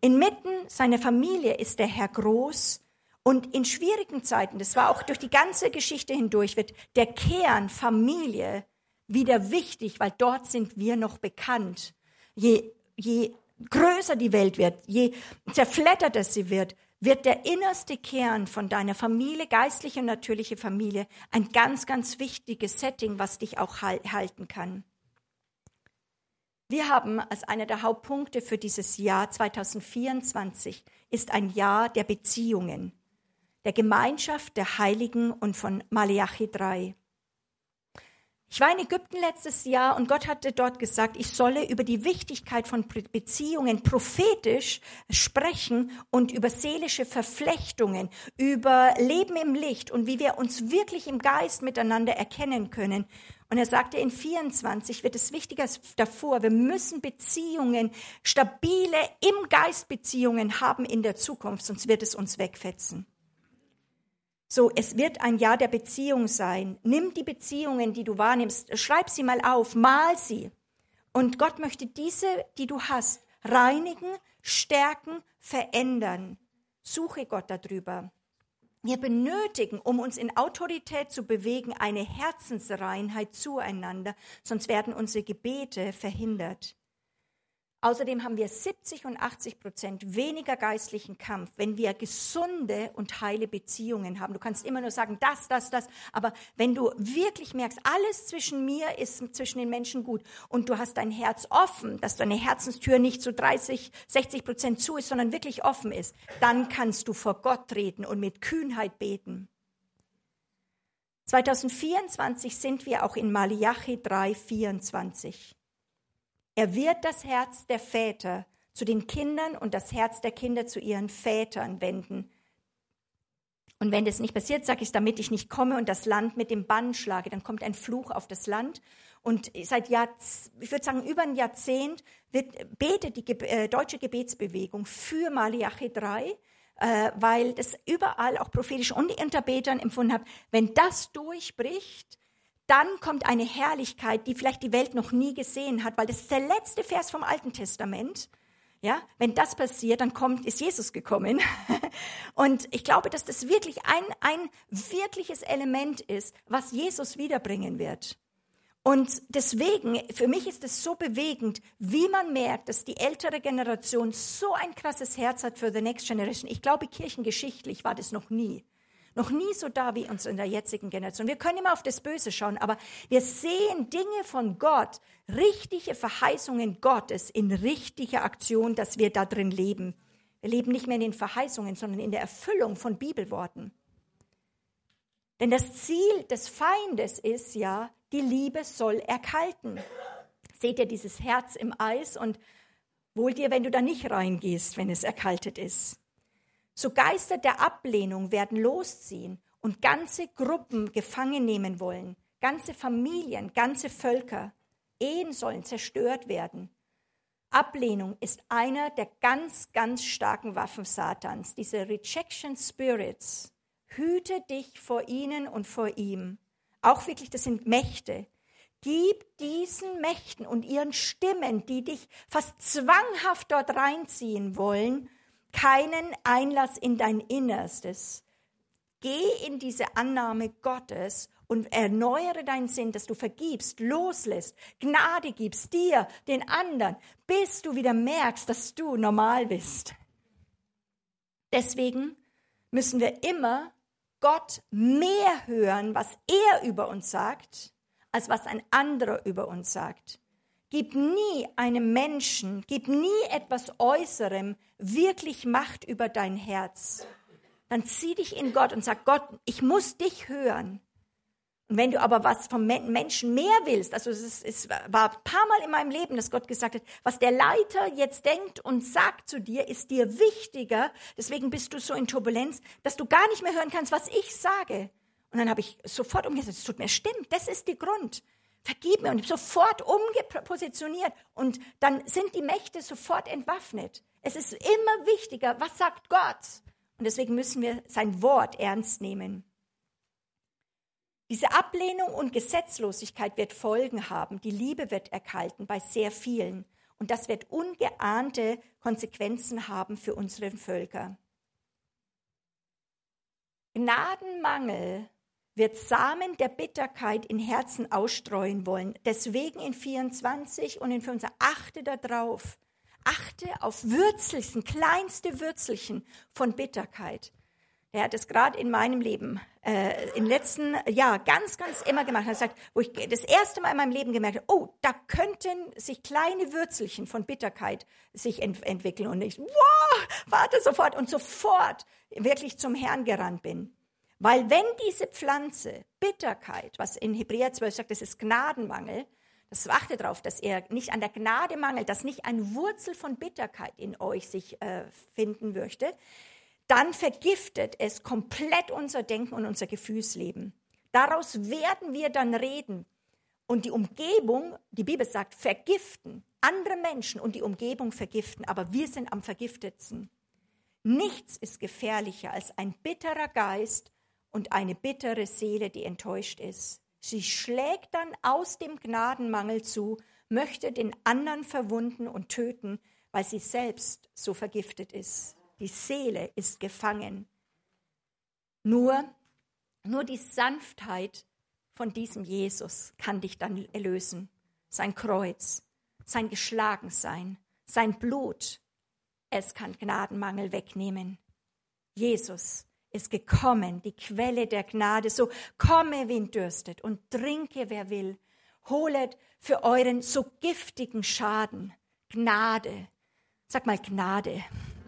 Speaker 1: Inmitten seiner Familie ist der Herr groß und in schwierigen Zeiten, das war auch durch die ganze Geschichte hindurch, wird der Kern Familie wieder wichtig, weil dort sind wir noch bekannt. Je, je größer die Welt wird, je zerfletterter sie wird, wird der innerste Kern von deiner Familie, geistliche und natürliche Familie, ein ganz, ganz wichtiges Setting, was dich auch halten kann. Wir haben als einer der Hauptpunkte für dieses Jahr 2024 ist ein Jahr der Beziehungen, der Gemeinschaft der Heiligen und von Malachi 3. Ich war in Ägypten letztes Jahr und Gott hatte dort gesagt, ich solle über die Wichtigkeit von Beziehungen prophetisch sprechen und über seelische Verflechtungen, über Leben im Licht und wie wir uns wirklich im Geist miteinander erkennen können. Und er sagte, in 24 wird es wichtiger als davor. Wir müssen Beziehungen, stabile im Geist Beziehungen haben in der Zukunft, sonst wird es uns wegfetzen. So, es wird ein Jahr der Beziehung sein. Nimm die Beziehungen, die du wahrnimmst, schreib sie mal auf, mal sie. Und Gott möchte diese, die du hast, reinigen, stärken, verändern. Suche Gott darüber. Wir benötigen, um uns in Autorität zu bewegen, eine Herzensreinheit zueinander, sonst werden unsere Gebete verhindert. Außerdem haben wir 70 und 80 Prozent weniger geistlichen Kampf, wenn wir gesunde und heile Beziehungen haben. Du kannst immer nur sagen, das, das, das. Aber wenn du wirklich merkst, alles zwischen mir ist zwischen den Menschen gut und du hast dein Herz offen, dass deine Herzenstür nicht zu 30, 60 Prozent zu ist, sondern wirklich offen ist, dann kannst du vor Gott treten und mit Kühnheit beten. 2024 sind wir auch in Malachi 3, 24. Er wird das Herz der Väter zu den Kindern und das Herz der Kinder zu ihren Vätern wenden. Und wenn das nicht passiert, sage ich, damit ich nicht komme und das Land mit dem Bann schlage, dann kommt ein Fluch auf das Land. Und seit Jahr, ich würde sagen, über ein Jahrzehnt wird, betet die äh, deutsche Gebetsbewegung für Malachi 3, äh, weil das überall auch prophetisch und die Unterbetern empfunden haben, wenn das durchbricht, dann kommt eine Herrlichkeit, die vielleicht die Welt noch nie gesehen hat, weil das ist der letzte Vers vom Alten Testament. Ja, wenn das passiert, dann kommt, ist Jesus gekommen. Und ich glaube, dass das wirklich ein, ein wirkliches Element ist, was Jesus wiederbringen wird. Und deswegen, für mich ist es so bewegend, wie man merkt, dass die ältere Generation so ein krasses Herz hat für the next generation. Ich glaube, kirchengeschichtlich war das noch nie noch nie so da wie uns in der jetzigen Generation. Wir können immer auf das Böse schauen, aber wir sehen Dinge von Gott, richtige Verheißungen Gottes in richtiger Aktion, dass wir da drin leben. Wir leben nicht mehr in den Verheißungen, sondern in der Erfüllung von Bibelworten. Denn das Ziel des Feindes ist ja, die Liebe soll erkalten. Seht ihr dieses Herz im Eis und wohl dir, wenn du da nicht reingehst, wenn es erkaltet ist. So Geister der Ablehnung werden losziehen und ganze Gruppen gefangen nehmen wollen, ganze Familien, ganze Völker. Ehen sollen zerstört werden. Ablehnung ist einer der ganz, ganz starken Waffen Satans, diese Rejection Spirits. Hüte dich vor ihnen und vor ihm. Auch wirklich, das sind Mächte. Gib diesen Mächten und ihren Stimmen, die dich fast zwanghaft dort reinziehen wollen, keinen Einlass in dein Innerstes. Geh in diese Annahme Gottes und erneuere deinen Sinn, dass du vergibst, loslässt, Gnade gibst dir, den anderen, bis du wieder merkst, dass du normal bist. Deswegen müssen wir immer Gott mehr hören, was er über uns sagt, als was ein anderer über uns sagt. Gib nie einem Menschen, gib nie etwas Äußerem wirklich Macht über dein Herz. Dann zieh dich in Gott und sag, Gott, ich muss dich hören. Und wenn du aber was vom Menschen mehr willst, also es, es war ein paar Mal in meinem Leben, dass Gott gesagt hat, was der Leiter jetzt denkt und sagt zu dir, ist dir wichtiger, deswegen bist du so in Turbulenz, dass du gar nicht mehr hören kannst, was ich sage. Und dann habe ich sofort umgesetzt, es tut mir stimmt, das ist der Grund. Vergib mir und sofort umgepositioniert und dann sind die Mächte sofort entwaffnet. Es ist immer wichtiger, was sagt Gott? Und deswegen müssen wir sein Wort ernst nehmen. Diese Ablehnung und Gesetzlosigkeit wird Folgen haben. Die Liebe wird erkalten bei sehr vielen. Und das wird ungeahnte Konsequenzen haben für unsere Völker. Gnadenmangel wird Samen der Bitterkeit in Herzen ausstreuen wollen. Deswegen in 24 und in 25 achte darauf. Achte auf Würzelchen, kleinste Würzelchen von Bitterkeit. Er hat es gerade in meinem Leben äh, im letzten Jahr ganz, ganz immer gemacht. Er hat gesagt, wo ich das erste Mal in meinem Leben gemerkt habe, oh, da könnten sich kleine Würzelchen von Bitterkeit sich ent entwickeln. Und ich, wow, warte sofort und sofort wirklich zum Herrn gerannt bin. Weil wenn diese Pflanze Bitterkeit, was in Hebräer 12 sagt, das ist Gnadenmangel, das achte darauf, dass er nicht an der Gnade mangelt, dass nicht ein Wurzel von Bitterkeit in euch sich äh, finden möchte, dann vergiftet es komplett unser Denken und unser Gefühlsleben. Daraus werden wir dann reden. Und die Umgebung, die Bibel sagt, vergiften. Andere Menschen und die Umgebung vergiften, aber wir sind am vergiftetsten. Nichts ist gefährlicher als ein bitterer Geist und eine bittere Seele, die enttäuscht ist. Sie schlägt dann aus dem Gnadenmangel zu, möchte den anderen verwunden und töten, weil sie selbst so vergiftet ist. Die Seele ist gefangen. Nur, nur die Sanftheit von diesem Jesus kann dich dann erlösen. Sein Kreuz, sein Geschlagensein, sein Blut, es kann Gnadenmangel wegnehmen. Jesus ist gekommen, die Quelle der Gnade. So komme, wen dürstet, und trinke, wer will. Holet für euren so giftigen Schaden Gnade. Sag mal Gnade.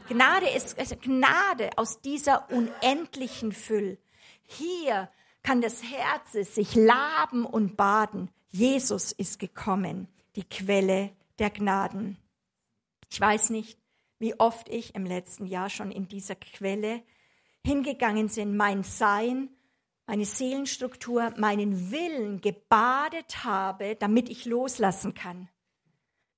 Speaker 1: Gnade ist also Gnade aus dieser unendlichen Füll. Hier kann das Herz sich laben und baden. Jesus ist gekommen, die Quelle der Gnaden. Ich weiß nicht, wie oft ich im letzten Jahr schon in dieser Quelle hingegangen bin, mein Sein, meine Seelenstruktur, meinen Willen gebadet habe, damit ich loslassen kann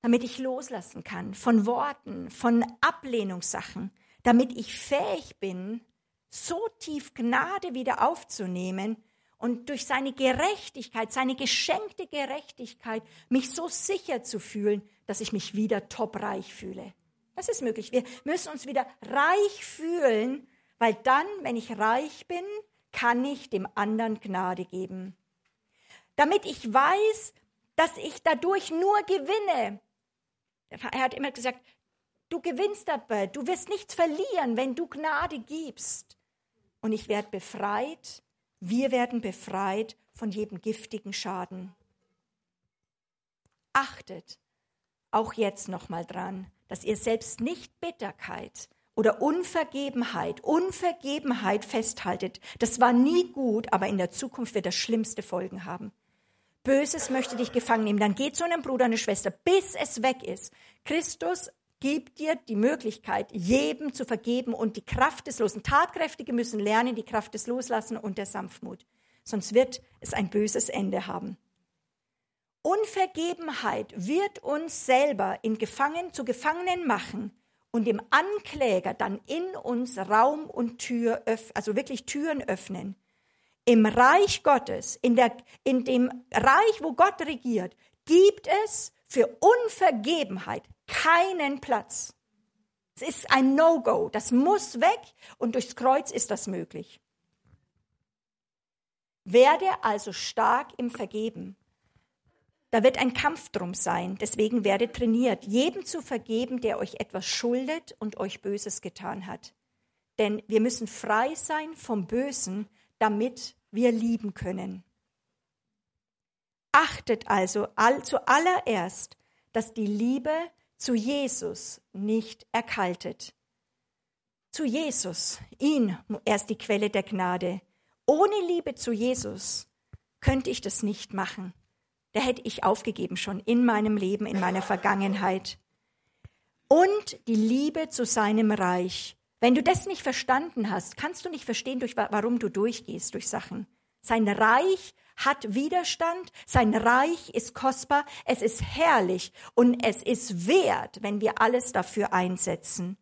Speaker 1: damit ich loslassen kann von Worten, von Ablehnungssachen, damit ich fähig bin, so tief Gnade wieder aufzunehmen und durch seine Gerechtigkeit, seine geschenkte Gerechtigkeit, mich so sicher zu fühlen, dass ich mich wieder topreich fühle. Das ist möglich. Wir müssen uns wieder reich fühlen, weil dann, wenn ich reich bin, kann ich dem anderen Gnade geben. Damit ich weiß, dass ich dadurch nur gewinne, er hat immer gesagt, du gewinnst dabei, du wirst nichts verlieren, wenn du Gnade gibst. Und ich werde befreit, wir werden befreit von jedem giftigen Schaden. Achtet auch jetzt nochmal dran, dass ihr selbst nicht Bitterkeit oder Unvergebenheit, Unvergebenheit festhaltet. Das war nie gut, aber in der Zukunft wird das schlimmste Folgen haben. Böses möchte dich gefangen nehmen, dann geh zu einem Bruder, eine Schwester, bis es weg ist. Christus gibt dir die Möglichkeit, jedem zu vergeben und die Kraft des Losen. Tatkräftige müssen lernen, die Kraft des Loslassen und der Sanftmut. Sonst wird es ein böses Ende haben. Unvergebenheit wird uns selber in Gefangen, zu Gefangenen machen und dem Ankläger dann in uns Raum und Tür, also wirklich Türen öffnen. Im Reich Gottes, in, der, in dem Reich, wo Gott regiert, gibt es für Unvergebenheit keinen Platz. Es ist ein No-Go. Das muss weg und durchs Kreuz ist das möglich. Werde also stark im Vergeben. Da wird ein Kampf drum sein, deswegen werde trainiert, jedem zu vergeben, der euch etwas schuldet und euch Böses getan hat. Denn wir müssen frei sein vom Bösen, damit wir lieben können. Achtet also all, zuallererst, dass die Liebe zu Jesus nicht erkaltet. Zu Jesus, ihn, er ist die Quelle der Gnade. Ohne Liebe zu Jesus könnte ich das nicht machen. Da hätte ich aufgegeben schon in meinem Leben, in meiner Vergangenheit. Und die Liebe zu seinem Reich. Wenn du das nicht verstanden hast, kannst du nicht verstehen, durch, warum du durchgehst durch Sachen. Sein Reich hat Widerstand, sein Reich ist kostbar, es ist herrlich und es ist wert, wenn wir alles dafür einsetzen.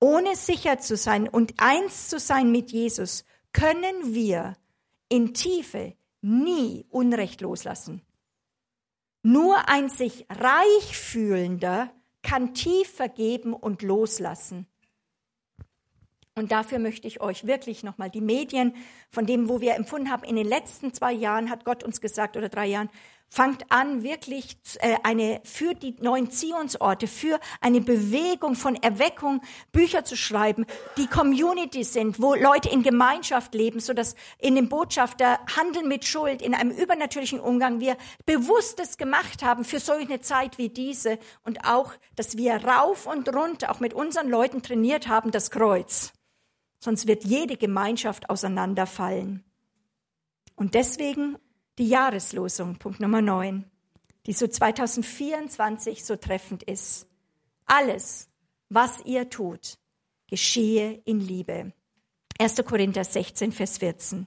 Speaker 1: Ohne sicher zu sein und eins zu sein mit Jesus, können wir in Tiefe nie Unrecht loslassen. Nur ein sich reich fühlender kann tief vergeben und loslassen. Und dafür möchte ich euch wirklich nochmal die Medien, von dem, wo wir empfunden haben, in den letzten zwei Jahren hat Gott uns gesagt oder drei Jahren, fangt an, wirklich äh, eine, für die neuen Zionsorte, für eine Bewegung von Erweckung Bücher zu schreiben, die Community sind, wo Leute in Gemeinschaft leben, so dass in dem Botschafter Handeln mit Schuld, in einem übernatürlichen Umgang wir Bewusstes gemacht haben für solche Zeit wie diese und auch, dass wir rauf und runter auch mit unseren Leuten trainiert haben, das Kreuz. Sonst wird jede Gemeinschaft auseinanderfallen. Und deswegen die Jahreslosung, Punkt Nummer 9, die so 2024 so treffend ist. Alles, was ihr tut, geschehe in Liebe. 1. Korinther 16, Vers 14.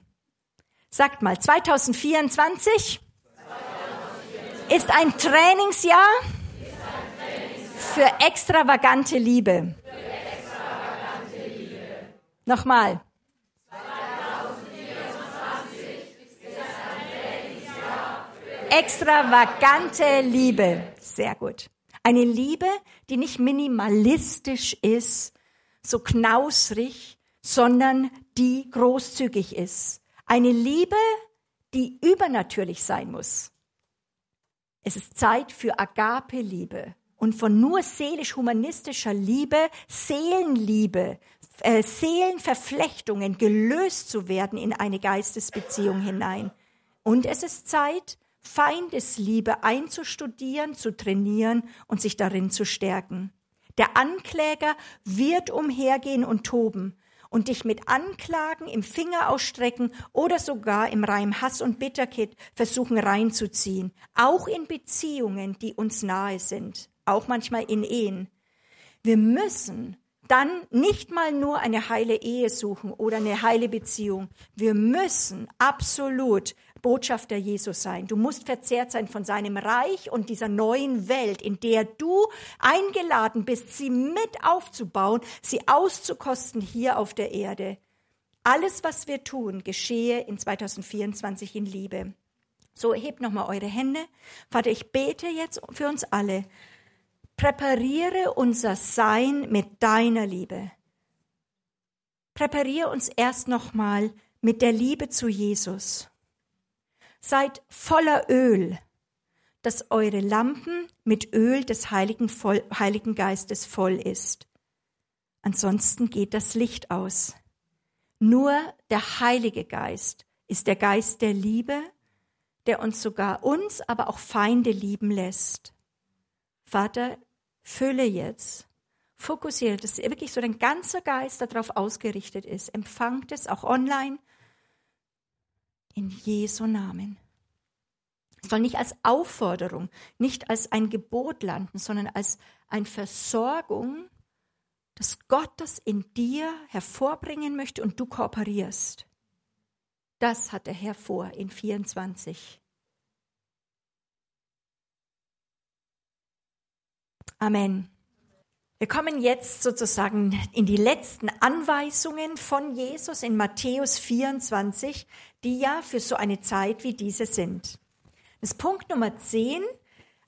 Speaker 1: Sagt mal, 2024 ist ein Trainingsjahr für extravagante Liebe. Nochmal, Extravagante Liebe. Sehr gut. Eine Liebe, die nicht minimalistisch ist, so knausrig, sondern die großzügig ist. Eine Liebe, die übernatürlich sein muss. Es ist Zeit für Agape-Liebe und von nur seelisch-humanistischer Liebe, Seelenliebe, äh, Seelenverflechtungen gelöst zu werden in eine Geistesbeziehung hinein. Und es ist Zeit Feindesliebe einzustudieren, zu trainieren und sich darin zu stärken. Der Ankläger wird umhergehen und toben und dich mit Anklagen im Finger ausstrecken oder sogar im Reim Hass und Bitterkeit versuchen reinzuziehen, auch in Beziehungen, die uns nahe sind, auch manchmal in Ehen. Wir müssen dann nicht mal nur eine heile Ehe suchen oder eine heile Beziehung. Wir müssen absolut Botschafter Jesus sein. Du musst verzehrt sein von seinem Reich und dieser neuen Welt, in der du eingeladen bist, sie mit aufzubauen, sie auszukosten hier auf der Erde. Alles, was wir tun, geschehe in 2024 in Liebe. So, hebt nochmal eure Hände. Vater, ich bete jetzt für uns alle. Präpariere unser Sein mit deiner Liebe. Präpariere uns erst nochmal mit der Liebe zu Jesus. Seid voller Öl, dass eure Lampen mit Öl des Heiligen, voll, Heiligen Geistes voll ist. Ansonsten geht das Licht aus. Nur der Heilige Geist ist der Geist der Liebe, der uns sogar uns, aber auch Feinde lieben lässt. Vater, fülle jetzt, fokussiere, dass wirklich so dein ganzer Geist darauf ausgerichtet ist. Empfangt es auch online in Jesu Namen. Es soll nicht als Aufforderung, nicht als ein Gebot landen, sondern als eine Versorgung, dass Gott das in dir hervorbringen möchte und du kooperierst. Das hat der Herr vor in 24. Amen. Wir kommen jetzt sozusagen in die letzten Anweisungen von Jesus in Matthäus 24, die ja für so eine Zeit wie diese sind. Das Punkt Nummer 10,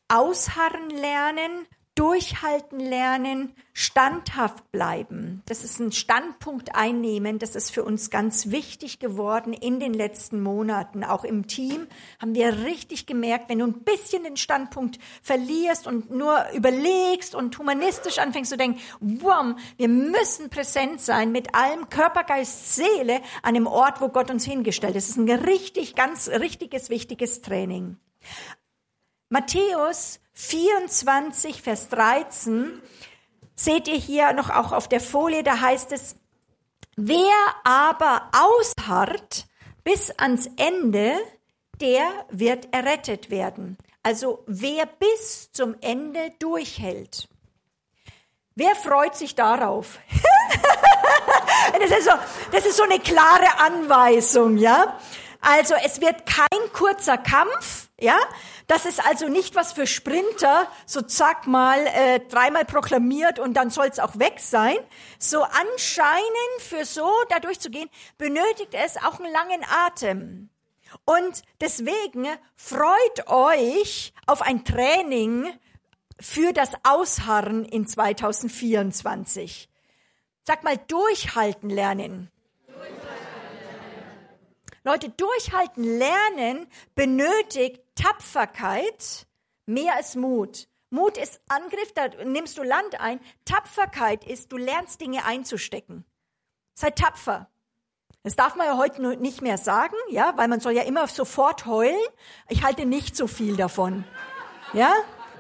Speaker 1: ausharren lernen durchhalten lernen, standhaft bleiben. Das ist ein Standpunkt einnehmen. Das ist für uns ganz wichtig geworden in den letzten Monaten. Auch im Team haben wir richtig gemerkt, wenn du ein bisschen den Standpunkt verlierst und nur überlegst und humanistisch anfängst zu denken, wow, wir müssen präsent sein mit allem Körper, Geist, Seele an dem Ort, wo Gott uns hingestellt hat. Das ist ein richtig, ganz richtiges, wichtiges Training. Matthäus 24, Vers 13 seht ihr hier noch auch auf der Folie, da heißt es, wer aber ausharrt bis ans Ende, der wird errettet werden. Also wer bis zum Ende durchhält. Wer freut sich darauf? das, ist so, das ist so eine klare Anweisung, ja. Also es wird kein kurzer Kampf, ja. Das ist also nicht was für Sprinter, so zack mal äh, dreimal proklamiert und dann soll es auch weg sein. So anscheinend für so da durchzugehen, benötigt es auch einen langen Atem. Und deswegen freut euch auf ein Training für das Ausharren in 2024. Sag mal, durchhalten lernen. Leute, durchhalten lernen benötigt Tapferkeit mehr als Mut. Mut ist Angriff, da nimmst du Land ein. Tapferkeit ist, du lernst Dinge einzustecken. Sei tapfer. Das darf man ja heute nicht mehr sagen, ja, weil man soll ja immer sofort heulen. Ich halte nicht so viel davon. Ja?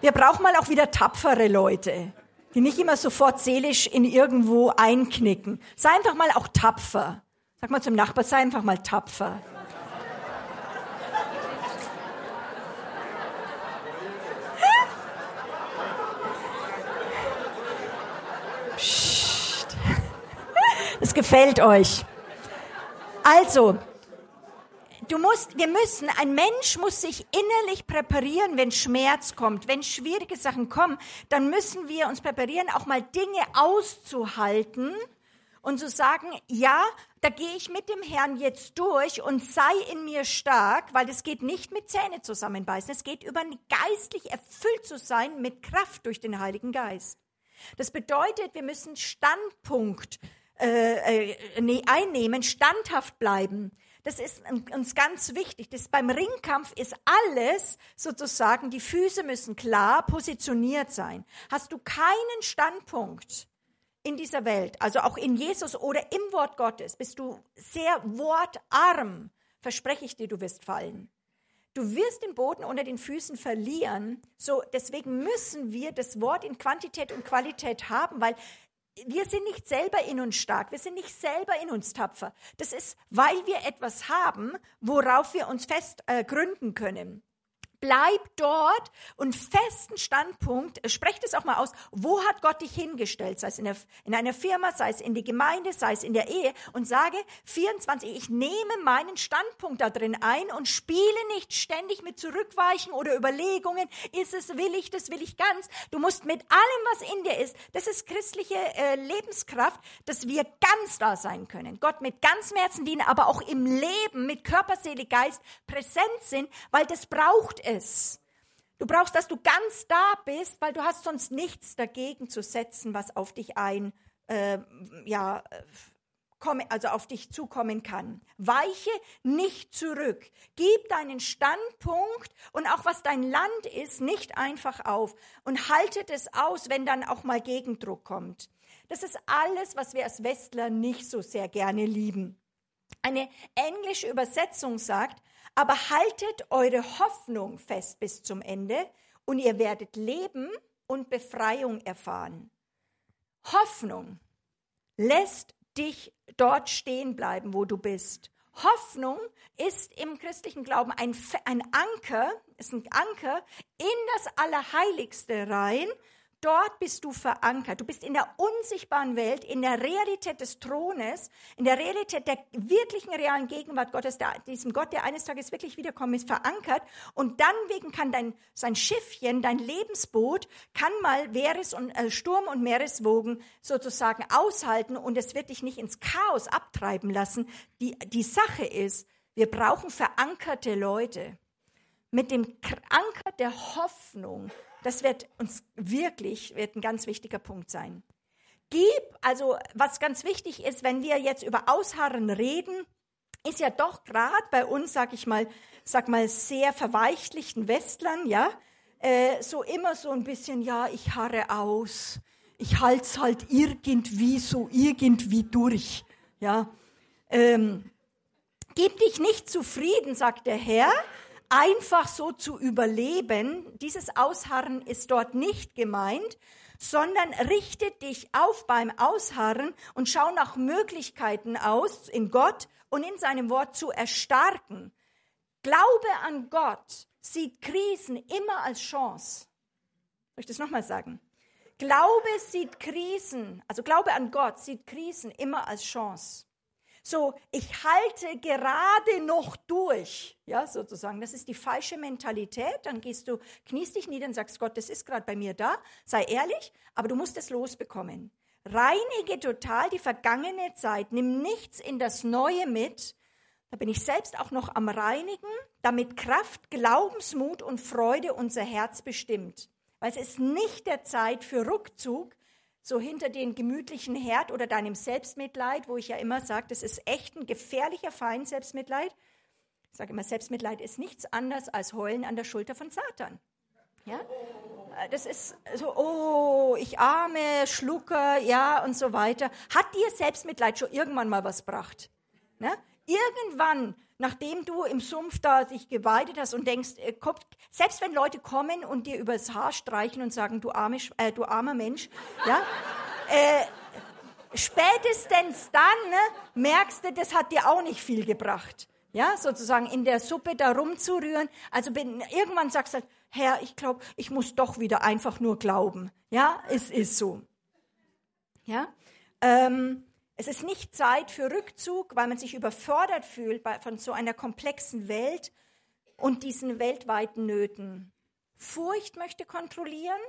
Speaker 1: Wir brauchen mal auch wieder tapfere Leute, die nicht immer sofort seelisch in irgendwo einknicken. Sei einfach mal auch tapfer. Sag mal zum Nachbar, sei einfach mal tapfer. Psst. Es gefällt euch. Also, du musst, wir müssen, ein Mensch muss sich innerlich präparieren, wenn Schmerz kommt, wenn schwierige Sachen kommen, dann müssen wir uns präparieren, auch mal Dinge auszuhalten, und zu sagen, ja, da gehe ich mit dem Herrn jetzt durch und sei in mir stark, weil es geht nicht mit Zähne zusammenbeißen, es geht über geistlich erfüllt zu sein mit Kraft durch den Heiligen Geist. Das bedeutet, wir müssen Standpunkt äh, äh, einnehmen, standhaft bleiben. Das ist uns ganz wichtig. Das beim Ringkampf ist alles sozusagen, die Füße müssen klar positioniert sein. Hast du keinen Standpunkt, in dieser Welt, also auch in Jesus oder im Wort Gottes, bist du sehr wortarm, verspreche ich dir, du wirst fallen. Du wirst den Boden unter den Füßen verlieren. So, deswegen müssen wir das Wort in Quantität und Qualität haben, weil wir sind nicht selber in uns stark, wir sind nicht selber in uns tapfer. Das ist, weil wir etwas haben, worauf wir uns fest äh, gründen können. Bleib dort und festen Standpunkt, sprecht es auch mal aus, wo hat Gott dich hingestellt, sei es in, der, in einer Firma, sei es in die Gemeinde, sei es in der Ehe und sage 24, ich nehme meinen Standpunkt da drin ein und spiele nicht ständig mit Zurückweichen oder Überlegungen, ist es, will ich, das will ich ganz. Du musst mit allem, was in dir ist, das ist christliche äh, Lebenskraft, dass wir ganz da sein können. Gott mit ganzem Herzen dienen, aber auch im Leben mit Körper, Seele, Geist präsent sind, weil das braucht es. Du brauchst, dass du ganz da bist, weil du hast sonst nichts dagegen zu setzen, was auf dich ein, äh, ja, also auf dich zukommen kann. Weiche nicht zurück. Gib deinen Standpunkt und auch was dein Land ist, nicht einfach auf und haltet es aus, wenn dann auch mal Gegendruck kommt. Das ist alles, was wir als Westler nicht so sehr gerne lieben. Eine englische Übersetzung sagt, aber haltet eure Hoffnung fest bis zum Ende und ihr werdet Leben und Befreiung erfahren. Hoffnung lässt dich dort stehen bleiben, wo du bist. Hoffnung ist im christlichen Glauben ein, ein Anker, ist ein Anker in das Allerheiligste rein, Dort bist du verankert. Du bist in der unsichtbaren Welt, in der Realität des Thrones, in der Realität der wirklichen realen Gegenwart Gottes, der, diesem Gott, der eines Tages wirklich wiederkommen ist, verankert. Und dann wegen kann dein, sein Schiffchen, dein Lebensboot, kann mal Meeres und, äh, Sturm und Meereswogen sozusagen aushalten und es wird dich nicht ins Chaos abtreiben lassen. Die, die Sache ist, wir brauchen verankerte Leute. mit dem Anker der Hoffnung, das wird uns wirklich, wird ein ganz wichtiger Punkt sein. Gib, also was ganz wichtig ist, wenn wir jetzt über Ausharren reden, ist ja doch gerade bei uns, sag ich mal, sag mal sehr verweichlichten Westlern, ja, äh, so immer so ein bisschen, ja, ich harre aus, ich halte es halt irgendwie so irgendwie durch, ja. Ähm, gib dich nicht zufrieden, sagt der Herr, einfach so zu überleben. Dieses Ausharren ist dort nicht gemeint, sondern richte dich auf beim Ausharren und schau nach Möglichkeiten aus, in Gott und in seinem Wort zu erstarken. Glaube an Gott sieht Krisen immer als Chance. Soll ich das nochmal sagen? Glaube sieht Krisen, also Glaube an Gott sieht Krisen immer als Chance. So, ich halte gerade noch durch, ja, sozusagen. Das ist die falsche Mentalität. Dann gehst du, kniest dich nieder und sagst, Gott, das ist gerade bei mir da. Sei ehrlich, aber du musst es losbekommen. Reinige total die vergangene Zeit. Nimm nichts in das Neue mit. Da bin ich selbst auch noch am Reinigen, damit Kraft, Glaubensmut und Freude unser Herz bestimmt. Weil es ist nicht der Zeit für Rückzug, so hinter den gemütlichen Herd oder deinem Selbstmitleid, wo ich ja immer sage, das ist echt ein gefährlicher Feind, Selbstmitleid. Ich sage immer, Selbstmitleid ist nichts anderes als Heulen an der Schulter von Satan. Ja? Das ist so, oh, ich arme Schlucker, ja, und so weiter. Hat dir Selbstmitleid schon irgendwann mal was gebracht? Ne? Irgendwann nachdem du im Sumpf da dich geweidet hast und denkst, äh, selbst wenn Leute kommen und dir übers Haar streichen und sagen, du, arme, äh, du armer Mensch, ja, äh, spätestens dann ne, merkst du, das hat dir auch nicht viel gebracht. Ja, sozusagen in der Suppe da rumzurühren. Also bin, irgendwann sagst du halt, Herr, ich glaube, ich muss doch wieder einfach nur glauben. Ja, es ist so. Ja, ähm, es ist nicht Zeit für Rückzug, weil man sich überfordert fühlt von so einer komplexen Welt und diesen weltweiten Nöten. Furcht möchte kontrollieren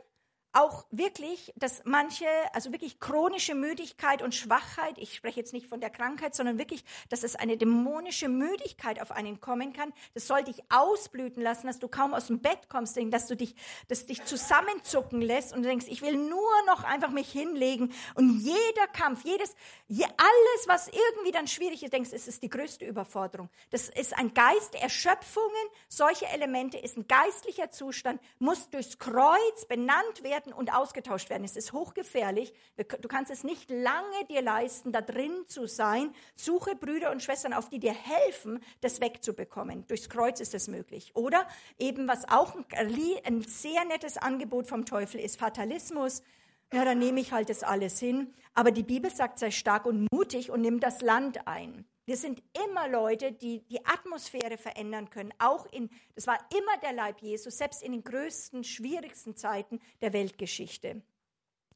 Speaker 1: auch wirklich, dass manche, also wirklich chronische Müdigkeit und Schwachheit, ich spreche jetzt nicht von der Krankheit, sondern wirklich, dass es eine dämonische Müdigkeit auf einen kommen kann, das soll dich ausblüten lassen, dass du kaum aus dem Bett kommst, dass du dich, dass dich zusammenzucken lässt und du denkst, ich will nur noch einfach mich hinlegen und jeder Kampf, jedes, je, alles, was irgendwie dann schwierig ist, denkst, es ist die größte Überforderung. Das ist ein Geist, Erschöpfungen, solche Elemente ist ein geistlicher Zustand, muss durchs Kreuz benannt werden werden und ausgetauscht werden. Es ist hochgefährlich. Du kannst es nicht lange dir leisten, da drin zu sein. Suche Brüder und Schwestern auf, die dir helfen, das wegzubekommen. Durchs Kreuz ist es möglich. Oder eben, was auch ein sehr nettes Angebot vom Teufel ist, Fatalismus. Ja, dann nehme ich halt das alles hin. Aber die Bibel sagt, sei stark und mutig und nimm das Land ein. Wir sind immer Leute, die die Atmosphäre verändern können. Auch in, das war immer der Leib Jesus, selbst in den größten, schwierigsten Zeiten der Weltgeschichte.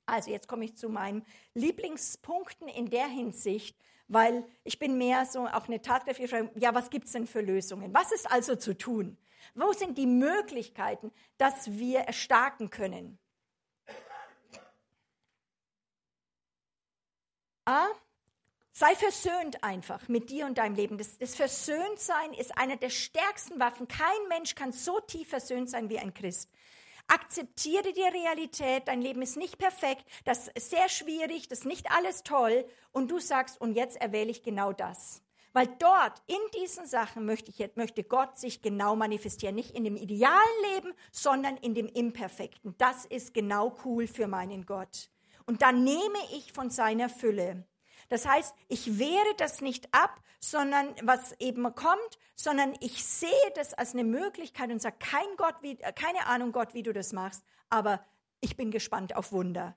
Speaker 1: Also jetzt komme ich zu meinen Lieblingspunkten in der Hinsicht, weil ich bin mehr so auch eine tatkräftige ja, was gibt es denn für Lösungen? Was ist also zu tun? Wo sind die Möglichkeiten, dass wir erstarken können? A, Sei versöhnt einfach mit dir und deinem Leben. Das, das Versöhntsein ist eine der stärksten Waffen. Kein Mensch kann so tief versöhnt sein wie ein Christ. Akzeptiere die Realität, dein Leben ist nicht perfekt, das ist sehr schwierig, das ist nicht alles toll und du sagst, und jetzt erwähle ich genau das. Weil dort, in diesen Sachen, möchte, ich, möchte Gott sich genau manifestieren. Nicht in dem idealen Leben, sondern in dem Imperfekten. Das ist genau cool für meinen Gott. Und dann nehme ich von seiner Fülle. Das heißt, ich wehre das nicht ab, sondern was eben kommt, sondern ich sehe das als eine Möglichkeit und sage, kein Gott, wie, keine Ahnung Gott, wie du das machst, aber ich bin gespannt auf Wunder.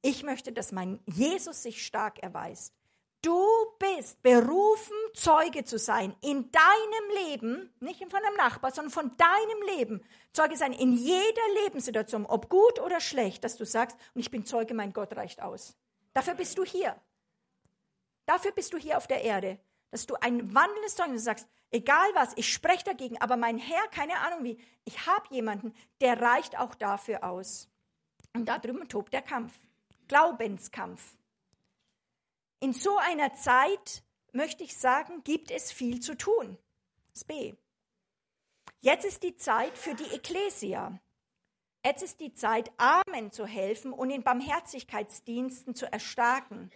Speaker 1: Ich möchte, dass mein Jesus sich stark erweist. Du bist berufen, Zeuge zu sein in deinem Leben, nicht von einem Nachbar, sondern von deinem Leben. Zeuge sein in jeder Lebenssituation, ob gut oder schlecht, dass du sagst, und ich bin Zeuge, mein Gott reicht aus. Dafür bist du hier. Dafür bist du hier auf der Erde, dass du ein wandelndes Zeugnis sagst, egal was, ich spreche dagegen, aber mein Herr, keine Ahnung wie, ich habe jemanden, der reicht auch dafür aus. Und da drüben tobt der Kampf, Glaubenskampf. In so einer Zeit, möchte ich sagen, gibt es viel zu tun. Das B. Jetzt ist die Zeit für die Ekklesia. Jetzt ist die Zeit, Armen zu helfen und in Barmherzigkeitsdiensten zu erstarken.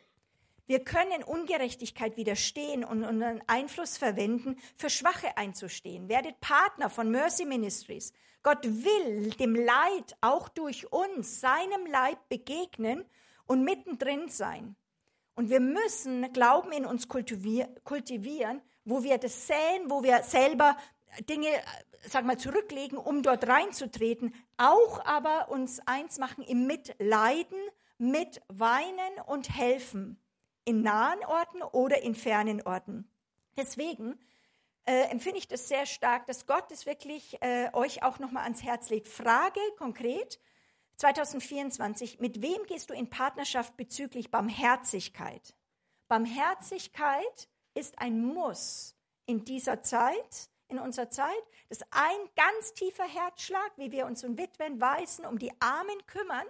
Speaker 1: Wir können Ungerechtigkeit widerstehen und unseren Einfluss verwenden, für Schwache einzustehen. Werdet Partner von Mercy Ministries. Gott will dem Leid auch durch uns, seinem Leib begegnen und mittendrin sein. Und wir müssen Glauben in uns kultivieren, wo wir das säen, wo wir selber Dinge, sag mal, zurücklegen, um dort reinzutreten, auch aber uns eins machen im Mitleiden, mit Weinen und Helfen in nahen Orten oder in fernen Orten. Deswegen äh, empfinde ich das sehr stark, dass Gott es wirklich äh, euch auch nochmal ans Herz legt. Frage konkret 2024, mit wem gehst du in Partnerschaft bezüglich Barmherzigkeit? Barmherzigkeit ist ein Muss in dieser Zeit, in unserer Zeit. Das ist ein ganz tiefer Herzschlag, wie wir uns um Witwen, Waisen, um die Armen kümmern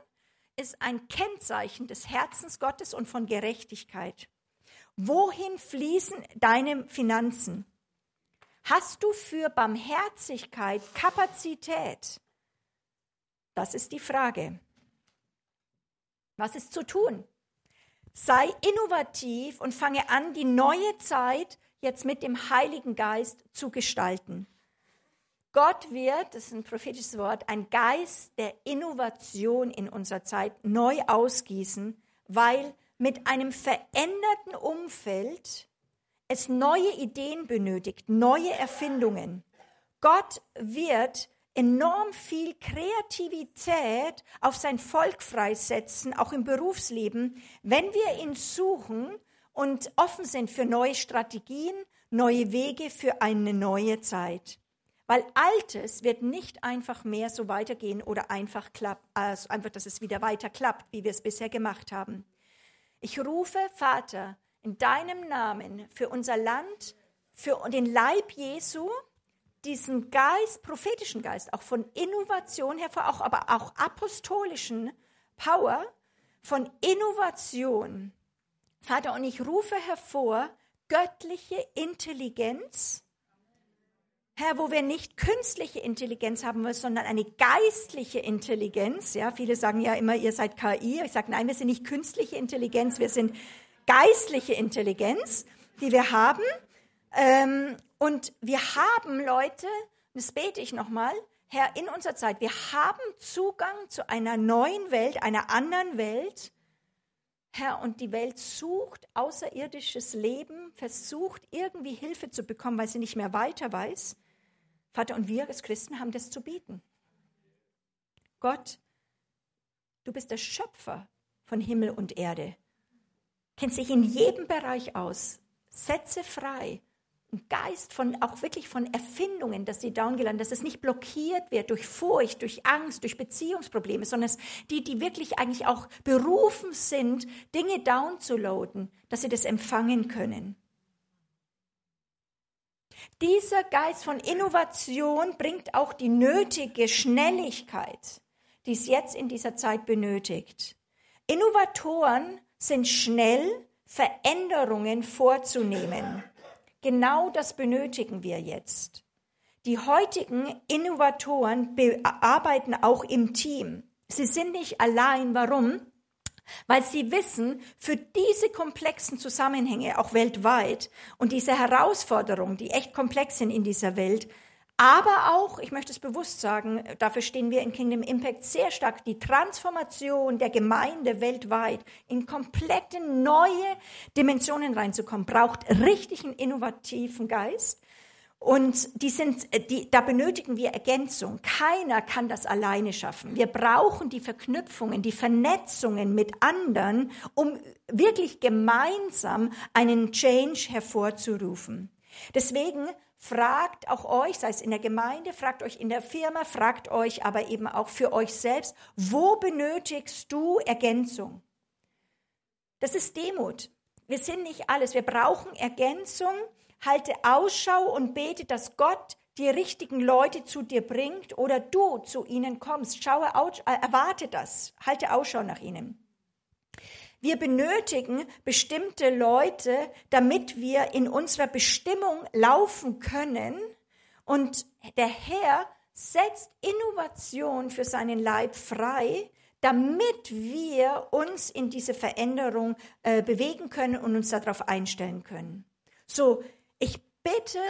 Speaker 1: ist ein Kennzeichen des Herzens Gottes und von Gerechtigkeit. Wohin fließen deine Finanzen? Hast du für Barmherzigkeit Kapazität? Das ist die Frage. Was ist zu tun? Sei innovativ und fange an, die neue Zeit jetzt mit dem Heiligen Geist zu gestalten. Gott wird, das ist ein prophetisches Wort, ein Geist der Innovation in unserer Zeit neu ausgießen, weil mit einem veränderten Umfeld es neue Ideen benötigt, neue Erfindungen. Gott wird enorm viel Kreativität auf sein Volk freisetzen, auch im Berufsleben, wenn wir ihn suchen und offen sind für neue Strategien, neue Wege für eine neue Zeit. Weil Altes wird nicht einfach mehr so weitergehen oder einfach klappt, also einfach, dass es wieder weiter klappt, wie wir es bisher gemacht haben. Ich rufe, Vater, in deinem Namen für unser Land, für den Leib Jesu, diesen Geist, prophetischen Geist, auch von Innovation hervor, auch, aber auch apostolischen Power, von Innovation. Vater, und ich rufe hervor göttliche Intelligenz, Herr, wo wir nicht künstliche Intelligenz haben müssen, sondern eine geistliche Intelligenz. Ja, viele sagen ja immer, ihr seid KI. Ich sage, nein, wir sind nicht künstliche Intelligenz, wir sind geistliche Intelligenz, die wir haben. Ähm, und wir haben Leute, das bete ich nochmal, Herr, in unserer Zeit, wir haben Zugang zu einer neuen Welt, einer anderen Welt. Herr, und die Welt sucht außerirdisches Leben, versucht irgendwie Hilfe zu bekommen, weil sie nicht mehr weiter weiß. Vater, und wir als Christen haben das zu bieten. Gott, du bist der Schöpfer von Himmel und Erde, kennst dich in jedem Bereich aus, setze frei, ein Geist von, auch wirklich von Erfindungen, dass sie down gelandet, dass es nicht blockiert wird durch Furcht, durch Angst, durch Beziehungsprobleme, sondern die, die wirklich eigentlich auch berufen sind, Dinge downzuladen, dass sie das empfangen können. Dieser Geist von Innovation bringt auch die nötige Schnelligkeit, die es jetzt in dieser Zeit benötigt. Innovatoren sind schnell, Veränderungen vorzunehmen. Genau das benötigen wir jetzt. Die heutigen Innovatoren arbeiten auch im Team. Sie sind nicht allein. Warum? Weil sie wissen, für diese komplexen Zusammenhänge, auch weltweit, und diese Herausforderungen, die echt komplex sind in dieser Welt, aber auch, ich möchte es bewusst sagen, dafür stehen wir in Kingdom Impact sehr stark, die Transformation der Gemeinde weltweit in komplette neue Dimensionen reinzukommen, braucht richtigen innovativen Geist. Und die sind, äh, die, da benötigen wir Ergänzung. Keiner kann das alleine schaffen. Wir brauchen die Verknüpfungen, die Vernetzungen mit anderen, um wirklich gemeinsam einen Change hervorzurufen. Deswegen fragt auch euch, sei es in der Gemeinde, fragt euch in der Firma, fragt euch aber eben auch für euch selbst, wo benötigst du Ergänzung? Das ist Demut. Wir sind nicht alles. Wir brauchen Ergänzung halte Ausschau und bete, dass Gott die richtigen Leute zu dir bringt oder du zu ihnen kommst. Schaue, äh, erwarte das, halte Ausschau nach ihnen. Wir benötigen bestimmte Leute, damit wir in unserer Bestimmung laufen können Und der Herr setzt Innovation für seinen Leib frei, damit wir uns in diese Veränderung äh, bewegen können und uns darauf einstellen können. So, ich bitte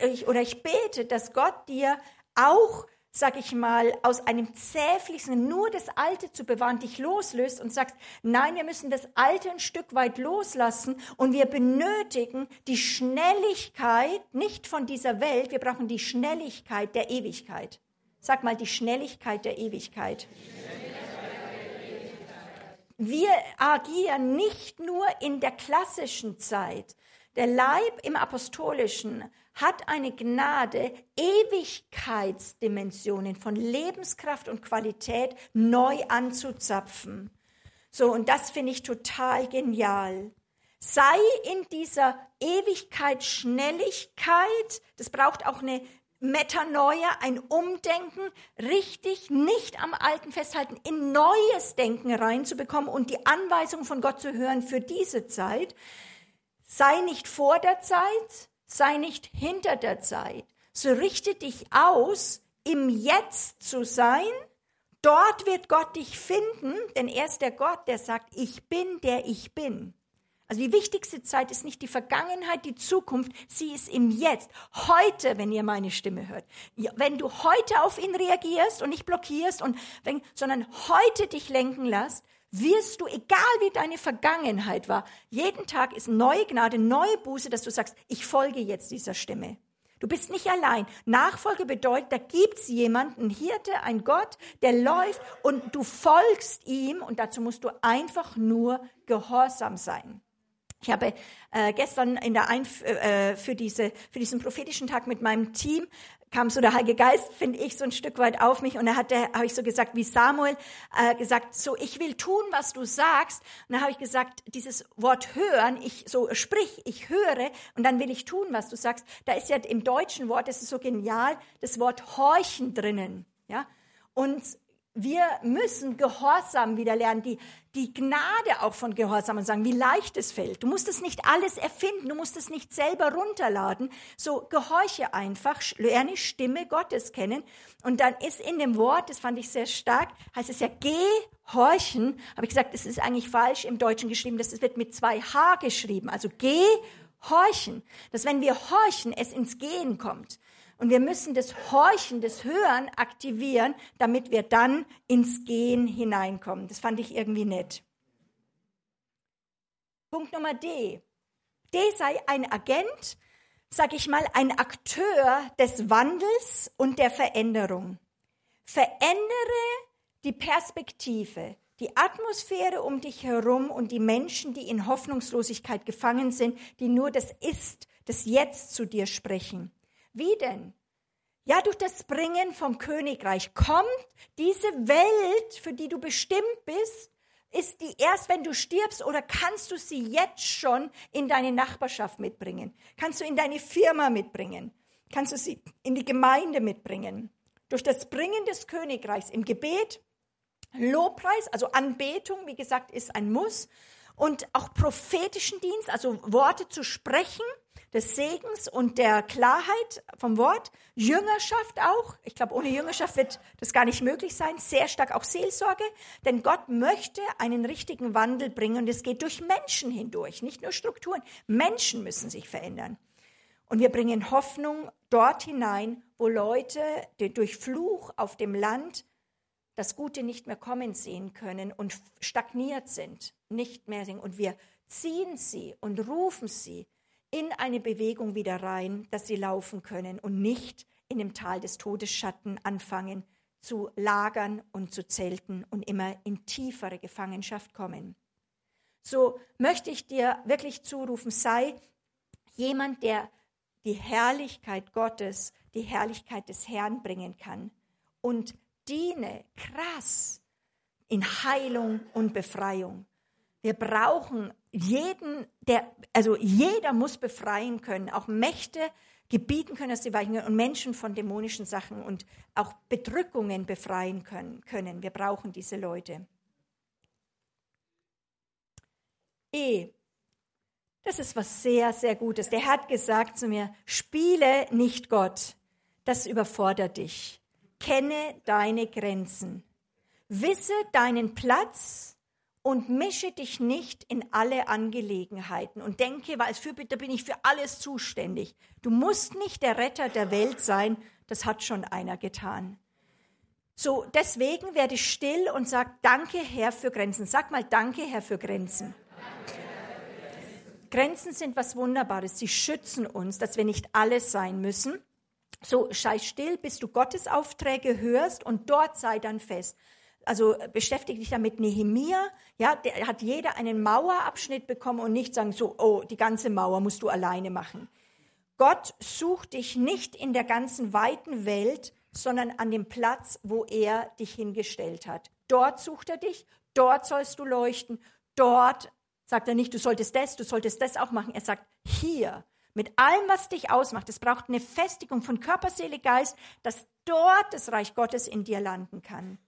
Speaker 1: ich, oder ich bete, dass Gott dir auch sag ich mal, aus einem zähflichen, nur das Alte zu bewahren, dich loslöst und sagst, nein, wir müssen das Alte ein Stück weit loslassen und wir benötigen die Schnelligkeit, nicht von dieser Welt, wir brauchen die Schnelligkeit der Ewigkeit. Sag mal, die Schnelligkeit der Ewigkeit. Wir agieren nicht nur in der klassischen Zeit. Der Leib im Apostolischen hat eine Gnade, Ewigkeitsdimensionen von Lebenskraft und Qualität neu anzuzapfen. So, und das finde ich total genial. Sei in dieser Ewigkeitsschnelligkeit, das braucht auch eine Metanoia, ein Umdenken, richtig nicht am Alten festhalten, in neues Denken reinzubekommen und die Anweisung von Gott zu hören für diese Zeit. Sei nicht vor der Zeit, sei nicht hinter der Zeit. So richte dich aus, im Jetzt zu sein. Dort wird Gott dich finden, denn er ist der Gott, der sagt, ich bin, der ich bin. Also die wichtigste Zeit ist nicht die Vergangenheit, die Zukunft, sie ist im Jetzt. Heute, wenn ihr meine Stimme hört. Wenn du heute auf ihn reagierst und nicht blockierst, und wenn, sondern heute dich lenken lässt, wirst du, egal wie deine Vergangenheit war, jeden Tag ist neue Gnade, neue Buße, dass du sagst, ich folge jetzt dieser Stimme. Du bist nicht allein. Nachfolge bedeutet, da gibt es jemanden, einen Hirte, ein Gott, der läuft und du folgst ihm und dazu musst du einfach nur gehorsam sein. Ich habe äh, gestern in der Einf äh, für, diese, für diesen prophetischen Tag mit meinem Team kam so der Heilige Geist, finde ich, so ein Stück weit auf mich und da hat habe ich so gesagt, wie Samuel äh, gesagt, so ich will tun, was du sagst. Und dann habe ich gesagt, dieses Wort hören, ich so sprich, ich höre und dann will ich tun, was du sagst. Da ist ja im deutschen Wort, das ist so genial, das Wort horchen drinnen, ja. Und wir müssen Gehorsam wieder lernen, die, die Gnade auch von Gehorsam und sagen, wie leicht es fällt. Du musst es nicht alles erfinden, du musst es nicht selber runterladen. So gehorche einfach, lerne Stimme Gottes kennen. Und dann ist in dem Wort, das fand ich sehr stark, heißt es ja gehorchen. Habe ich gesagt, es ist eigentlich falsch im Deutschen geschrieben, das wird mit zwei H geschrieben. Also gehorchen. Dass wenn wir horchen, es ins Gehen kommt. Und wir müssen das Horchen, das Hören aktivieren, damit wir dann ins Gehen hineinkommen. Das fand ich irgendwie nett. Punkt Nummer D. D sei ein Agent, sag ich mal, ein Akteur des Wandels und der Veränderung. Verändere die Perspektive, die Atmosphäre um dich herum und die Menschen, die in Hoffnungslosigkeit gefangen sind, die nur das Ist, das Jetzt zu dir sprechen. Wie denn? Ja, durch das Bringen vom Königreich kommt diese Welt, für die du bestimmt bist, ist die erst, wenn du stirbst oder kannst du sie jetzt schon in deine Nachbarschaft mitbringen? Kannst du in deine Firma mitbringen? Kannst du sie in die Gemeinde mitbringen? Durch das Bringen des Königreichs im Gebet, Lobpreis, also Anbetung, wie gesagt, ist ein Muss und auch prophetischen Dienst, also Worte zu sprechen des Segens und der Klarheit vom Wort, Jüngerschaft auch. Ich glaube, ohne Jüngerschaft wird das gar nicht möglich sein. Sehr stark auch Seelsorge, denn Gott möchte einen richtigen Wandel bringen und es geht durch Menschen hindurch, nicht nur Strukturen. Menschen müssen sich verändern. Und wir bringen Hoffnung dort hinein, wo Leute durch Fluch auf dem Land das Gute nicht mehr kommen sehen können und stagniert sind, nicht mehr sehen. Und wir ziehen sie und rufen sie in eine Bewegung wieder rein, dass sie laufen können und nicht in dem Tal des Todesschatten anfangen zu lagern und zu zelten und immer in tiefere Gefangenschaft kommen. So möchte ich dir wirklich zurufen, sei jemand, der die Herrlichkeit Gottes, die Herrlichkeit des Herrn bringen kann und diene krass in Heilung und Befreiung. Wir brauchen jeden, der, also jeder muss befreien können, auch Mächte gebieten können, dass sie weichen können und Menschen von dämonischen Sachen und auch Bedrückungen befreien können. können. Wir brauchen diese Leute. E. Das ist was sehr, sehr Gutes. Der hat gesagt zu mir, spiele nicht Gott. das überfordert dich. Kenne deine Grenzen. Wisse deinen Platz und mische dich nicht in alle Angelegenheiten und denke, weil als Fürbitter bin ich für alles zuständig. Du musst nicht der Retter der Welt sein, das hat schon einer getan. So, deswegen werde still und sag Danke, Herr, für Grenzen. Sag mal Danke, Herr, für Grenzen. Grenzen sind was Wunderbares. Sie schützen uns, dass wir nicht alles sein müssen. So, sei still, bis du Gottes Aufträge hörst und dort sei dann fest also beschäftige dich damit Nehemia, ja, der hat jeder einen Mauerabschnitt bekommen und nicht sagen so, oh, die ganze Mauer musst du alleine machen. Gott sucht dich nicht in der ganzen weiten Welt, sondern an dem Platz, wo er dich hingestellt hat. Dort sucht er dich, dort sollst du leuchten, dort sagt er nicht, du solltest das, du solltest das auch machen. Er sagt, hier, mit allem, was dich ausmacht. Es braucht eine Festigung von Körper, Seele, Geist, dass dort das Reich Gottes in dir landen kann.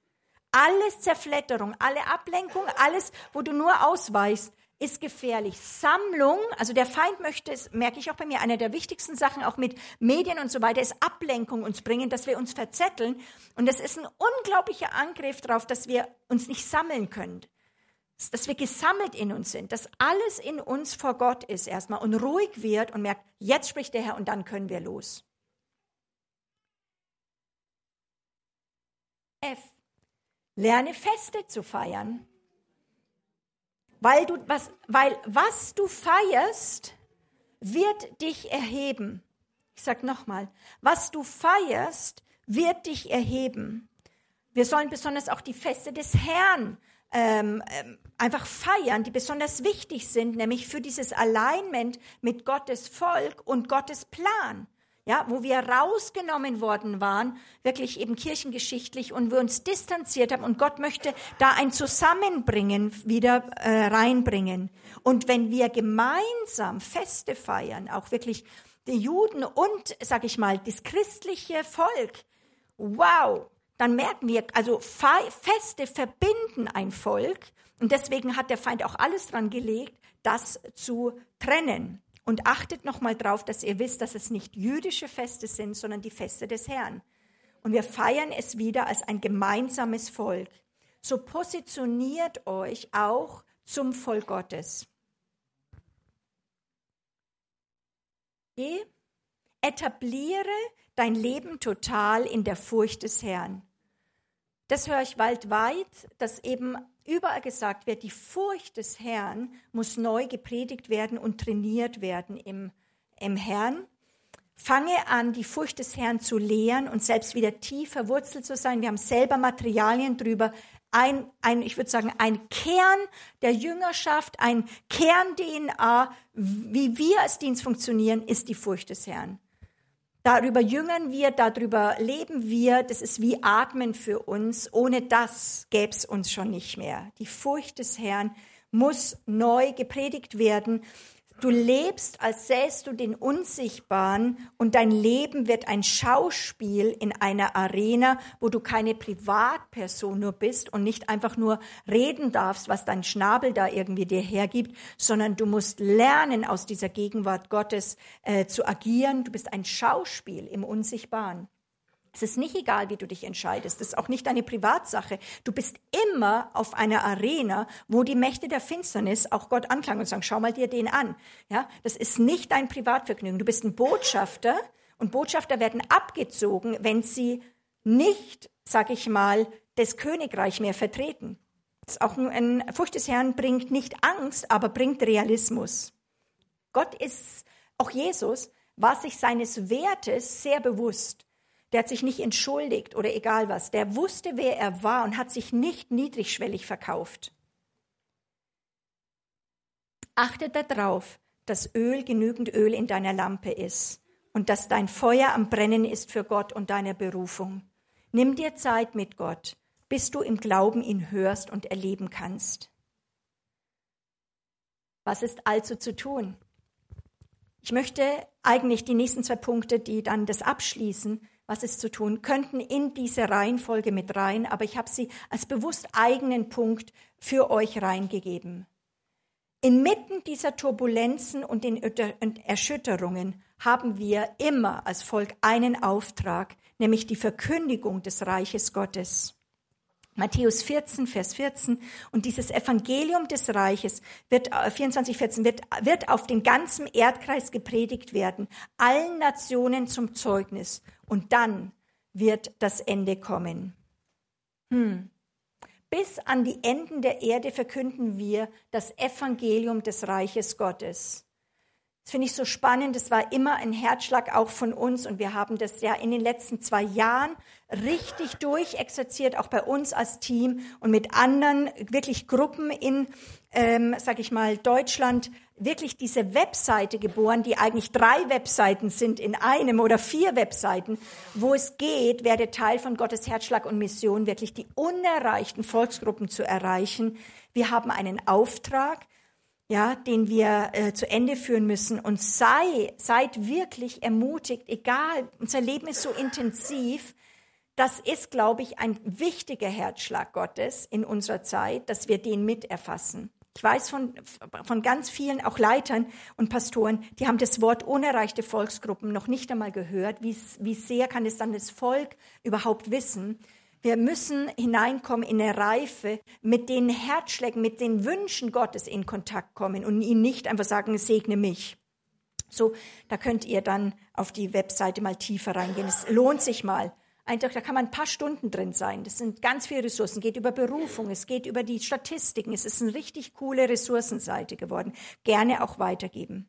Speaker 1: Alles Zerfletterung, alle Ablenkung, alles, wo du nur ausweichst, ist gefährlich. Sammlung, also der Feind möchte es, merke ich auch bei mir, eine der wichtigsten Sachen auch mit Medien und so weiter, ist Ablenkung uns bringen, dass wir uns verzetteln. Und das ist ein unglaublicher Angriff darauf, dass wir uns nicht sammeln können. Dass wir gesammelt in uns sind, dass alles in uns vor Gott ist erstmal und ruhig wird und merkt, jetzt spricht der Herr und dann können wir los. F. Lerne Feste zu feiern. Weil du was, weil was du feierst, wird dich erheben. Ich sag nochmal, was du feierst, wird dich erheben. Wir sollen besonders auch die Feste des Herrn ähm, ähm, einfach feiern, die besonders wichtig sind, nämlich für dieses Alignment mit Gottes Volk und Gottes Plan ja, wo wir rausgenommen worden waren, wirklich eben kirchengeschichtlich und wir uns distanziert haben und Gott möchte da ein Zusammenbringen wieder äh, reinbringen. Und wenn wir gemeinsam Feste feiern, auch wirklich die Juden und, sag ich mal, das christliche Volk, wow, dann merken wir, also Feste verbinden ein Volk und deswegen hat der Feind auch alles dran gelegt, das zu trennen. Und achtet nochmal drauf, dass ihr wisst, dass es nicht jüdische Feste sind, sondern die Feste des Herrn. Und wir feiern es wieder als ein gemeinsames Volk. So positioniert euch auch zum Volk Gottes. Geh, etabliere dein Leben total in der Furcht des Herrn. Das höre ich weltweit, dass eben überall gesagt wird, die Furcht des Herrn muss neu gepredigt werden und trainiert werden im, im Herrn. Fange an, die Furcht des Herrn zu lehren und selbst wieder tief verwurzelt zu sein. Wir haben selber Materialien drüber. Ein, ein, ich würde sagen, ein Kern der Jüngerschaft, ein Kern-DNA, wie wir als Dienst funktionieren, ist die Furcht des Herrn. Darüber jüngern wir, darüber leben wir. Das ist wie Atmen für uns. Ohne das gäbe es uns schon nicht mehr. Die Furcht des Herrn muss neu gepredigt werden. Du lebst, als sähst du den Unsichtbaren und dein Leben wird ein Schauspiel in einer Arena, wo du keine Privatperson nur bist und nicht einfach nur reden darfst, was dein Schnabel da irgendwie dir hergibt, sondern du musst lernen, aus dieser Gegenwart Gottes äh, zu agieren. Du bist ein Schauspiel im Unsichtbaren. Es ist nicht egal, wie du dich entscheidest. Es ist auch nicht deine Privatsache. Du bist immer auf einer Arena, wo die Mächte der Finsternis auch Gott anklagen und sagen, schau mal dir den an. Ja, das ist nicht dein Privatvergnügen. Du bist ein Botschafter und Botschafter werden abgezogen, wenn sie nicht, sag ich mal, das Königreich mehr vertreten. Das ist auch ein Furcht des Herrn bringt nicht Angst, aber bringt Realismus. Gott ist, auch Jesus, war sich seines Wertes sehr bewusst. Der hat sich nicht entschuldigt oder egal was. Der wusste, wer er war und hat sich nicht niedrigschwellig verkauft. Achte darauf, dass Öl genügend Öl in deiner Lampe ist und dass dein Feuer am Brennen ist für Gott und deine Berufung. Nimm dir Zeit mit Gott, bis du im Glauben ihn hörst und erleben kannst. Was ist also zu tun? Ich möchte eigentlich die nächsten zwei Punkte, die dann das abschließen, was ist zu tun, könnten in diese Reihenfolge mit rein, aber ich habe sie als bewusst eigenen Punkt für euch reingegeben. Inmitten dieser Turbulenzen und den Erschütterungen haben wir immer als Volk einen Auftrag, nämlich die Verkündigung des Reiches Gottes. Matthäus 14, Vers 14. Und dieses Evangelium des Reiches wird, 24, äh, 14, wird, wird auf den ganzen Erdkreis gepredigt werden, allen Nationen zum Zeugnis. Und dann wird das Ende kommen. Hm. Bis an die Enden der Erde verkünden wir das Evangelium des Reiches Gottes. Das finde ich so spannend. Das war immer ein Herzschlag auch von uns und wir haben das ja in den letzten zwei Jahren richtig durchexerziert, auch bei uns als Team und mit anderen wirklich Gruppen in, ähm, sag ich mal, Deutschland wirklich diese Webseite geboren, die eigentlich drei Webseiten sind in einem oder vier Webseiten, wo es geht, werde Teil von Gottes Herzschlag und Mission, wirklich die unerreichten Volksgruppen zu erreichen. Wir haben einen Auftrag ja, den wir äh, zu Ende führen müssen. Und sei, seid wirklich ermutigt, egal, unser Leben ist so intensiv. Das ist, glaube ich, ein wichtiger Herzschlag Gottes in unserer Zeit, dass wir den miterfassen. Ich weiß von, von ganz vielen, auch Leitern und Pastoren, die haben das Wort unerreichte Volksgruppen noch nicht einmal gehört. Wie, wie sehr kann es dann das Volk überhaupt wissen? Wir müssen hineinkommen in eine Reife, mit den Herzschlägen, mit den Wünschen Gottes in Kontakt kommen und ihn nicht einfach sagen, segne mich. So, da könnt ihr dann auf die Webseite mal tiefer reingehen. Es lohnt sich mal. Einfach, da kann man ein paar Stunden drin sein. Das sind ganz viele Ressourcen. Es geht über Berufung, es geht über die Statistiken. Es ist eine richtig coole Ressourcenseite geworden. Gerne auch weitergeben.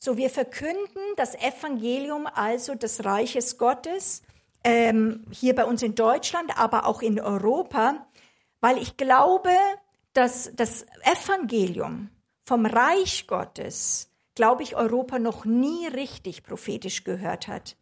Speaker 1: So, wir verkünden das Evangelium also des Reiches Gottes ähm, hier bei uns in Deutschland, aber auch in Europa, weil ich glaube, dass das Evangelium vom Reich Gottes, glaube ich, Europa noch nie richtig prophetisch gehört hat.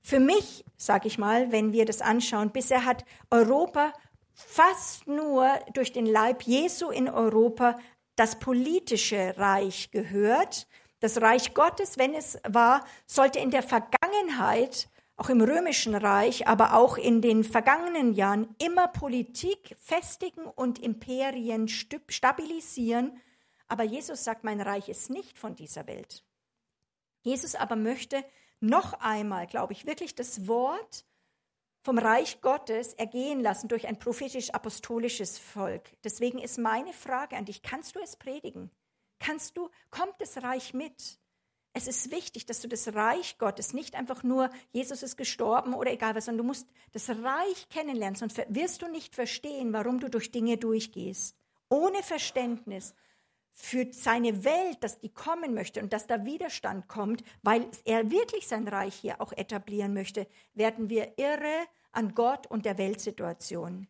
Speaker 1: Für mich, sage ich mal, wenn wir das anschauen, bisher hat Europa fast nur durch den Leib Jesu in Europa das politische Reich gehört. Das Reich Gottes, wenn es war, sollte in der Vergangenheit auch im römischen Reich, aber auch in den vergangenen Jahren immer Politik festigen und Imperien stabilisieren. Aber Jesus sagt, mein Reich ist nicht von dieser Welt. Jesus aber möchte noch einmal, glaube ich, wirklich das Wort vom Reich Gottes ergehen lassen durch ein prophetisch-apostolisches Volk. Deswegen ist meine Frage an dich, kannst du es predigen? Kannst du, kommt das Reich mit? Es ist wichtig, dass du das Reich Gottes nicht einfach nur, Jesus ist gestorben oder egal was, sondern du musst das Reich kennenlernen, sonst wirst du nicht verstehen, warum du durch Dinge durchgehst. Ohne Verständnis für seine Welt, dass die kommen möchte und dass da Widerstand kommt, weil er wirklich sein Reich hier auch etablieren möchte, werden wir irre an Gott und der Weltsituation.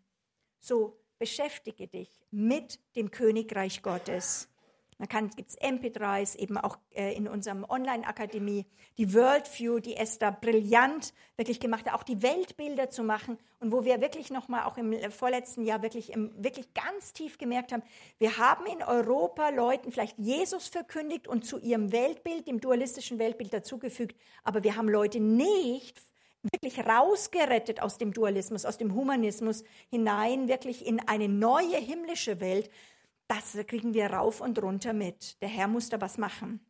Speaker 1: So beschäftige dich mit dem Königreich Gottes. Dann gibt es MP3s, eben auch äh, in unserem Online-Akademie, die Worldview, die es da brillant wirklich gemacht hat, auch die Weltbilder zu machen. Und wo wir wirklich nochmal auch im vorletzten Jahr wirklich, im, wirklich ganz tief gemerkt haben, wir haben in Europa Leuten vielleicht Jesus verkündigt und zu ihrem Weltbild, dem dualistischen Weltbild dazugefügt, aber wir haben Leute nicht wirklich rausgerettet aus dem Dualismus, aus dem Humanismus hinein, wirklich in eine neue himmlische Welt, das kriegen wir rauf und runter mit. Der Herr muss da was machen.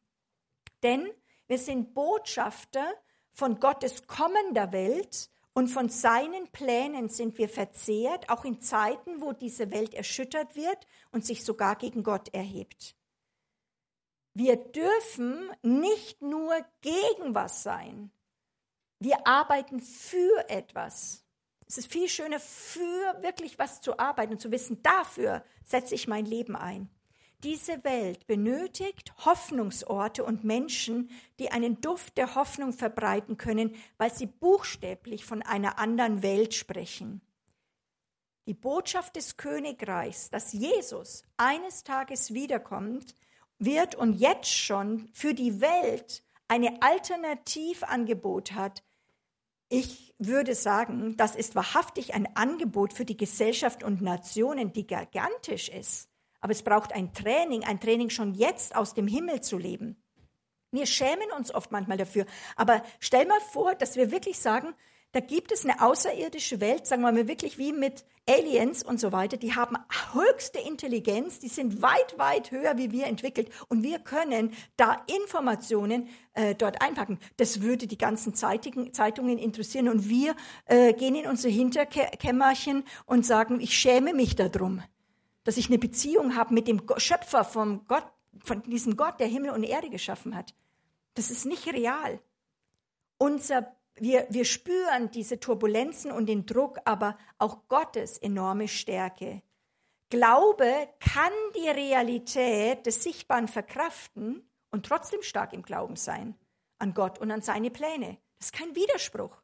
Speaker 1: Denn wir sind Botschafter von Gottes kommender Welt und von seinen Plänen sind wir verzehrt, auch in Zeiten, wo diese Welt erschüttert wird und sich sogar gegen Gott erhebt. Wir dürfen nicht nur gegen was sein, wir arbeiten für etwas. Es ist viel schöner, für wirklich was zu arbeiten und zu wissen, dafür setze ich mein Leben ein. Diese Welt benötigt Hoffnungsorte und Menschen, die einen Duft der Hoffnung verbreiten können, weil sie buchstäblich von einer anderen Welt sprechen. Die Botschaft des Königreichs, dass Jesus eines Tages wiederkommt, wird und jetzt schon für die Welt eine Alternativangebot hat, ich würde sagen, das ist wahrhaftig ein Angebot für die Gesellschaft und Nationen, die gigantisch ist. Aber es braucht ein Training, ein Training schon jetzt aus dem Himmel zu leben. Wir schämen uns oft manchmal dafür. Aber stell mal vor, dass wir wirklich sagen, da gibt es eine außerirdische Welt, sagen wir mal wirklich wie mit Aliens und so weiter, die haben höchste Intelligenz, die sind weit, weit höher wie wir entwickelt und wir können da Informationen äh, dort einpacken. Das würde die ganzen Zeitigen, Zeitungen interessieren und wir äh, gehen in unsere Hinterkämmerchen und sagen, ich schäme mich darum, dass ich eine Beziehung habe mit dem Schöpfer vom Gott, von diesem Gott, der Himmel und Erde geschaffen hat. Das ist nicht real. Unser wir, wir spüren diese Turbulenzen und den Druck, aber auch Gottes enorme Stärke. Glaube kann die Realität des Sichtbaren verkraften und trotzdem stark im Glauben sein an Gott und an seine Pläne. Das ist kein Widerspruch.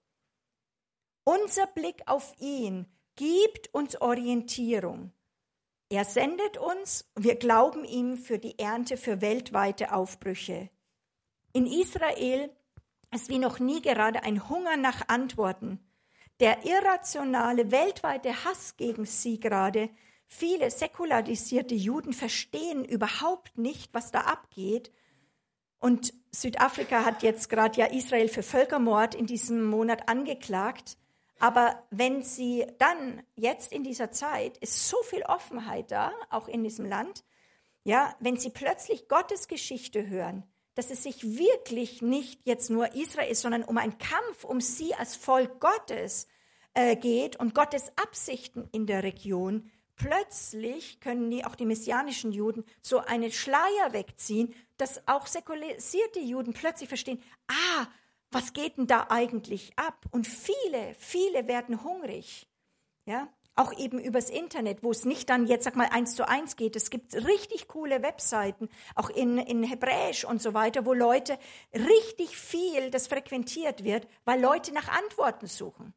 Speaker 1: Unser Blick auf ihn gibt uns Orientierung. Er sendet uns, wir glauben ihm für die Ernte für weltweite Aufbrüche. In Israel ist wie noch nie gerade ein Hunger nach Antworten. Der irrationale weltweite Hass gegen sie gerade, viele säkularisierte Juden verstehen überhaupt nicht, was da abgeht. Und Südafrika hat jetzt gerade ja Israel für Völkermord in diesem Monat angeklagt. Aber wenn sie dann jetzt in dieser Zeit ist so viel Offenheit da, auch in diesem Land, ja, wenn sie plötzlich Gottes Geschichte hören, dass es sich wirklich nicht jetzt nur Israel sondern um einen Kampf um sie als Volk Gottes äh, geht und Gottes Absichten in der Region. Plötzlich können die, auch die messianischen Juden so einen Schleier wegziehen, dass auch säkularisierte Juden plötzlich verstehen, ah, was geht denn da eigentlich ab? Und viele, viele werden hungrig. Ja, auch eben übers Internet, wo es nicht dann jetzt sag mal eins zu eins geht. Es gibt richtig coole Webseiten, auch in, in Hebräisch und so weiter, wo Leute richtig viel, das frequentiert wird, weil Leute nach Antworten suchen.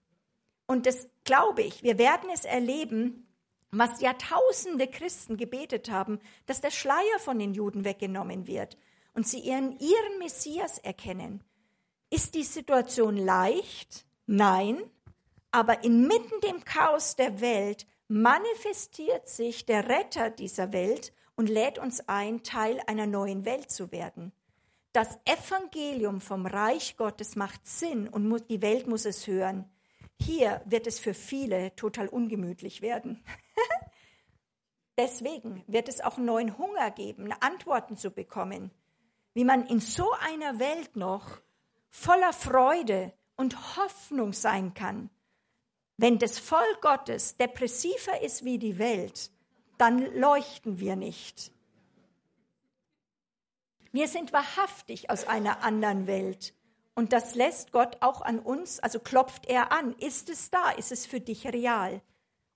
Speaker 1: Und das glaube ich, wir werden es erleben, was Jahrtausende Christen gebetet haben, dass der Schleier von den Juden weggenommen wird und sie ihren, ihren Messias erkennen. Ist die Situation leicht? Nein, aber inmitten dem Chaos der Welt manifestiert sich der Retter dieser Welt und lädt uns ein, Teil einer neuen Welt zu werden. Das Evangelium vom Reich Gottes macht Sinn und die Welt muss es hören. Hier wird es für viele total ungemütlich werden. Deswegen wird es auch neuen Hunger geben, Antworten zu bekommen, wie man in so einer Welt noch voller Freude und Hoffnung sein kann, wenn das Volk Gottes depressiver ist wie die Welt, dann leuchten wir nicht. Wir sind wahrhaftig aus einer anderen Welt. Und das lässt Gott auch an uns, also klopft er an. Ist es da? Ist es für dich real?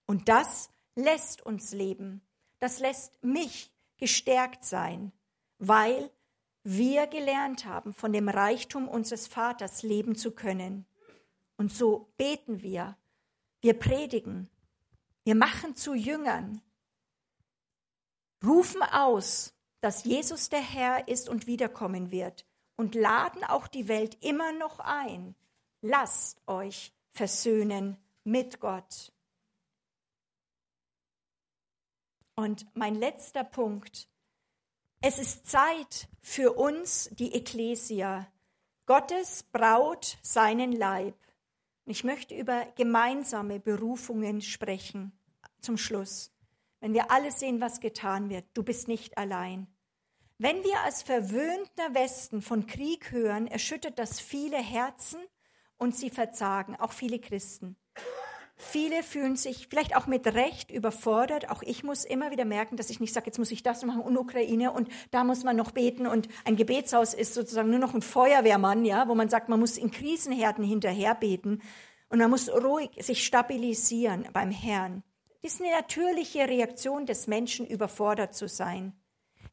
Speaker 1: Und das lässt uns leben. Das lässt mich gestärkt sein, weil wir gelernt haben, von dem Reichtum unseres Vaters leben zu können. Und so beten wir wir predigen. Wir machen zu Jüngern. Rufen aus, dass Jesus der Herr ist und wiederkommen wird und laden auch die Welt immer noch ein. Lasst euch versöhnen mit Gott. Und mein letzter Punkt. Es ist Zeit für uns, die Ekklesia, Gottes Braut, seinen Leib. Ich möchte über gemeinsame Berufungen sprechen zum Schluss. Wenn wir alle sehen, was getan wird, du bist nicht allein. Wenn wir als verwöhnter Westen von Krieg hören, erschüttert das viele Herzen und sie verzagen, auch viele Christen. Viele fühlen sich vielleicht auch mit Recht überfordert. Auch ich muss immer wieder merken, dass ich nicht sage, jetzt muss ich das machen und Ukraine und da muss man noch beten und ein Gebetshaus ist sozusagen nur noch ein Feuerwehrmann, ja, wo man sagt, man muss in Krisenherden hinterher beten und man muss ruhig sich stabilisieren beim Herrn. Das ist eine natürliche Reaktion des Menschen, überfordert zu sein.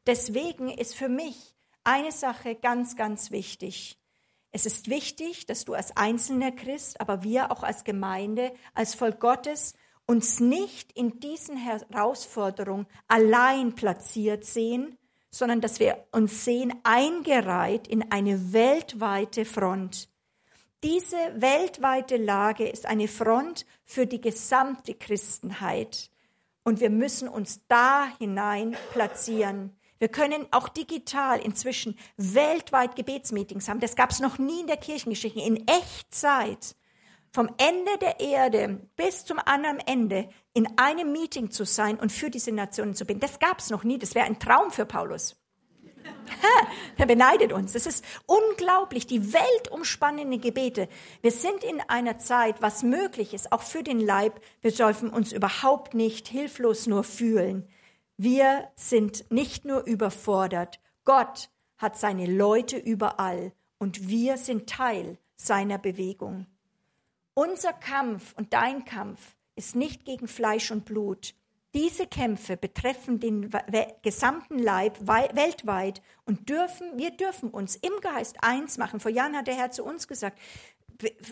Speaker 1: Deswegen ist für mich eine Sache ganz, ganz wichtig. Es ist wichtig, dass du als einzelner Christ, aber wir auch als Gemeinde, als Volk Gottes uns nicht in diesen Herausforderungen allein platziert sehen, sondern dass wir uns sehen eingereiht in eine weltweite Front. Diese weltweite Lage ist eine Front für die gesamte Christenheit. Und wir müssen uns da hinein platzieren. Wir können auch digital inzwischen weltweit Gebetsmeetings haben. Das gab es noch nie in der Kirchengeschichte, in Echtzeit. vom Ende der Erde bis zum anderen Ende in einem Meeting zu sein und für diese Nationen zu beten. Das gab es noch nie. Das wäre ein Traum für Paulus. Er beneidet uns. Das ist unglaublich, die weltumspannende Gebete. Wir sind in einer Zeit, was möglich ist, auch für den Leib. Wir dürfen uns überhaupt nicht hilflos nur fühlen. Wir sind nicht nur überfordert. Gott hat seine Leute überall und wir sind Teil seiner Bewegung. Unser Kampf und dein Kampf ist nicht gegen Fleisch und Blut. Diese Kämpfe betreffen den gesamten Leib weltweit und dürfen, wir dürfen uns im Geist eins machen. Vor Jahren hat der Herr zu uns gesagt,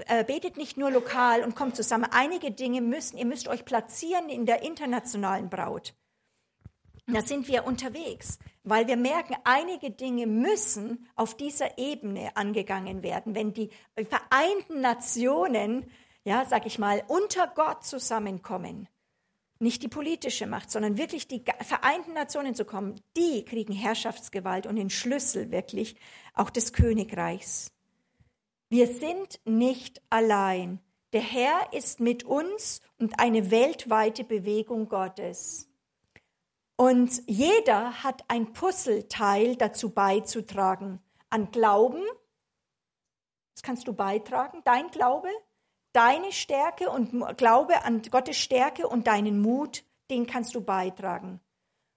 Speaker 1: äh, betet nicht nur lokal und kommt zusammen. Einige Dinge müssen, ihr müsst euch platzieren in der internationalen Braut. Da sind wir unterwegs, weil wir merken, einige Dinge müssen auf dieser Ebene angegangen werden. Wenn die Vereinten Nationen, ja, sag ich mal, unter Gott zusammenkommen, nicht die politische Macht, sondern wirklich die Vereinten Nationen zu kommen, die kriegen Herrschaftsgewalt und den Schlüssel wirklich auch des Königreichs. Wir sind nicht allein. Der Herr ist mit uns und eine weltweite Bewegung Gottes. Und jeder hat ein Puzzleteil dazu beizutragen. An Glauben, das kannst du beitragen, dein Glaube, deine Stärke und Glaube an Gottes Stärke und deinen Mut, den kannst du beitragen.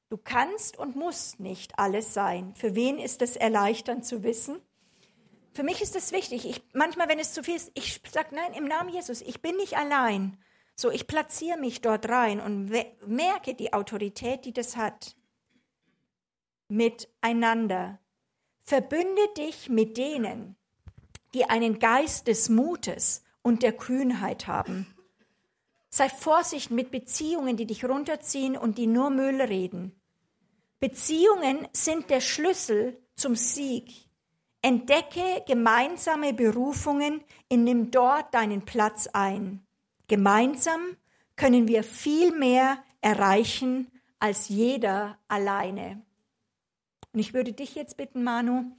Speaker 1: Du kannst und musst nicht alles sein. Für wen ist es erleichternd zu wissen? Für mich ist es wichtig. Ich, manchmal, wenn es zu viel ist, ich sage, nein, im Namen Jesus, ich bin nicht allein. So, ich platziere mich dort rein und merke die Autorität, die das hat. Miteinander. Verbünde dich mit denen, die einen Geist des Mutes und der Kühnheit haben. Sei vorsichtig mit Beziehungen, die dich runterziehen und die nur Müll reden. Beziehungen sind der Schlüssel zum Sieg. Entdecke gemeinsame Berufungen, nimm dort deinen Platz ein. Gemeinsam können wir viel mehr erreichen als jeder alleine. Und ich würde dich jetzt bitten, Manu,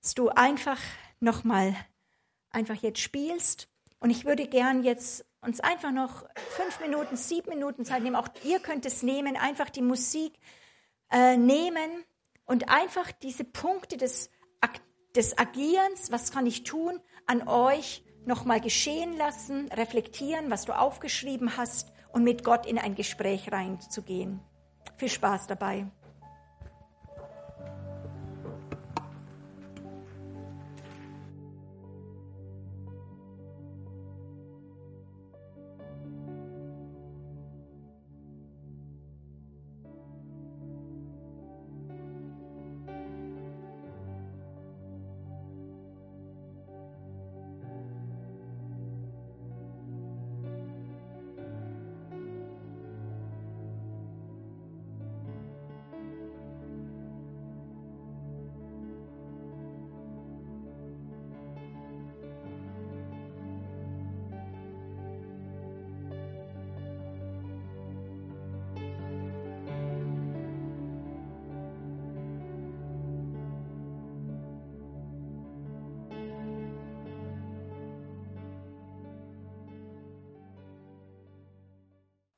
Speaker 1: dass du einfach nochmal einfach jetzt spielst. Und ich würde gern jetzt uns einfach noch fünf Minuten, sieben Minuten Zeit nehmen. Auch ihr könnt es nehmen, einfach die Musik äh, nehmen und einfach diese Punkte des, des Agierens, was kann ich tun, an euch nochmal geschehen lassen, reflektieren, was du aufgeschrieben hast und mit Gott in ein Gespräch reinzugehen. Viel Spaß dabei.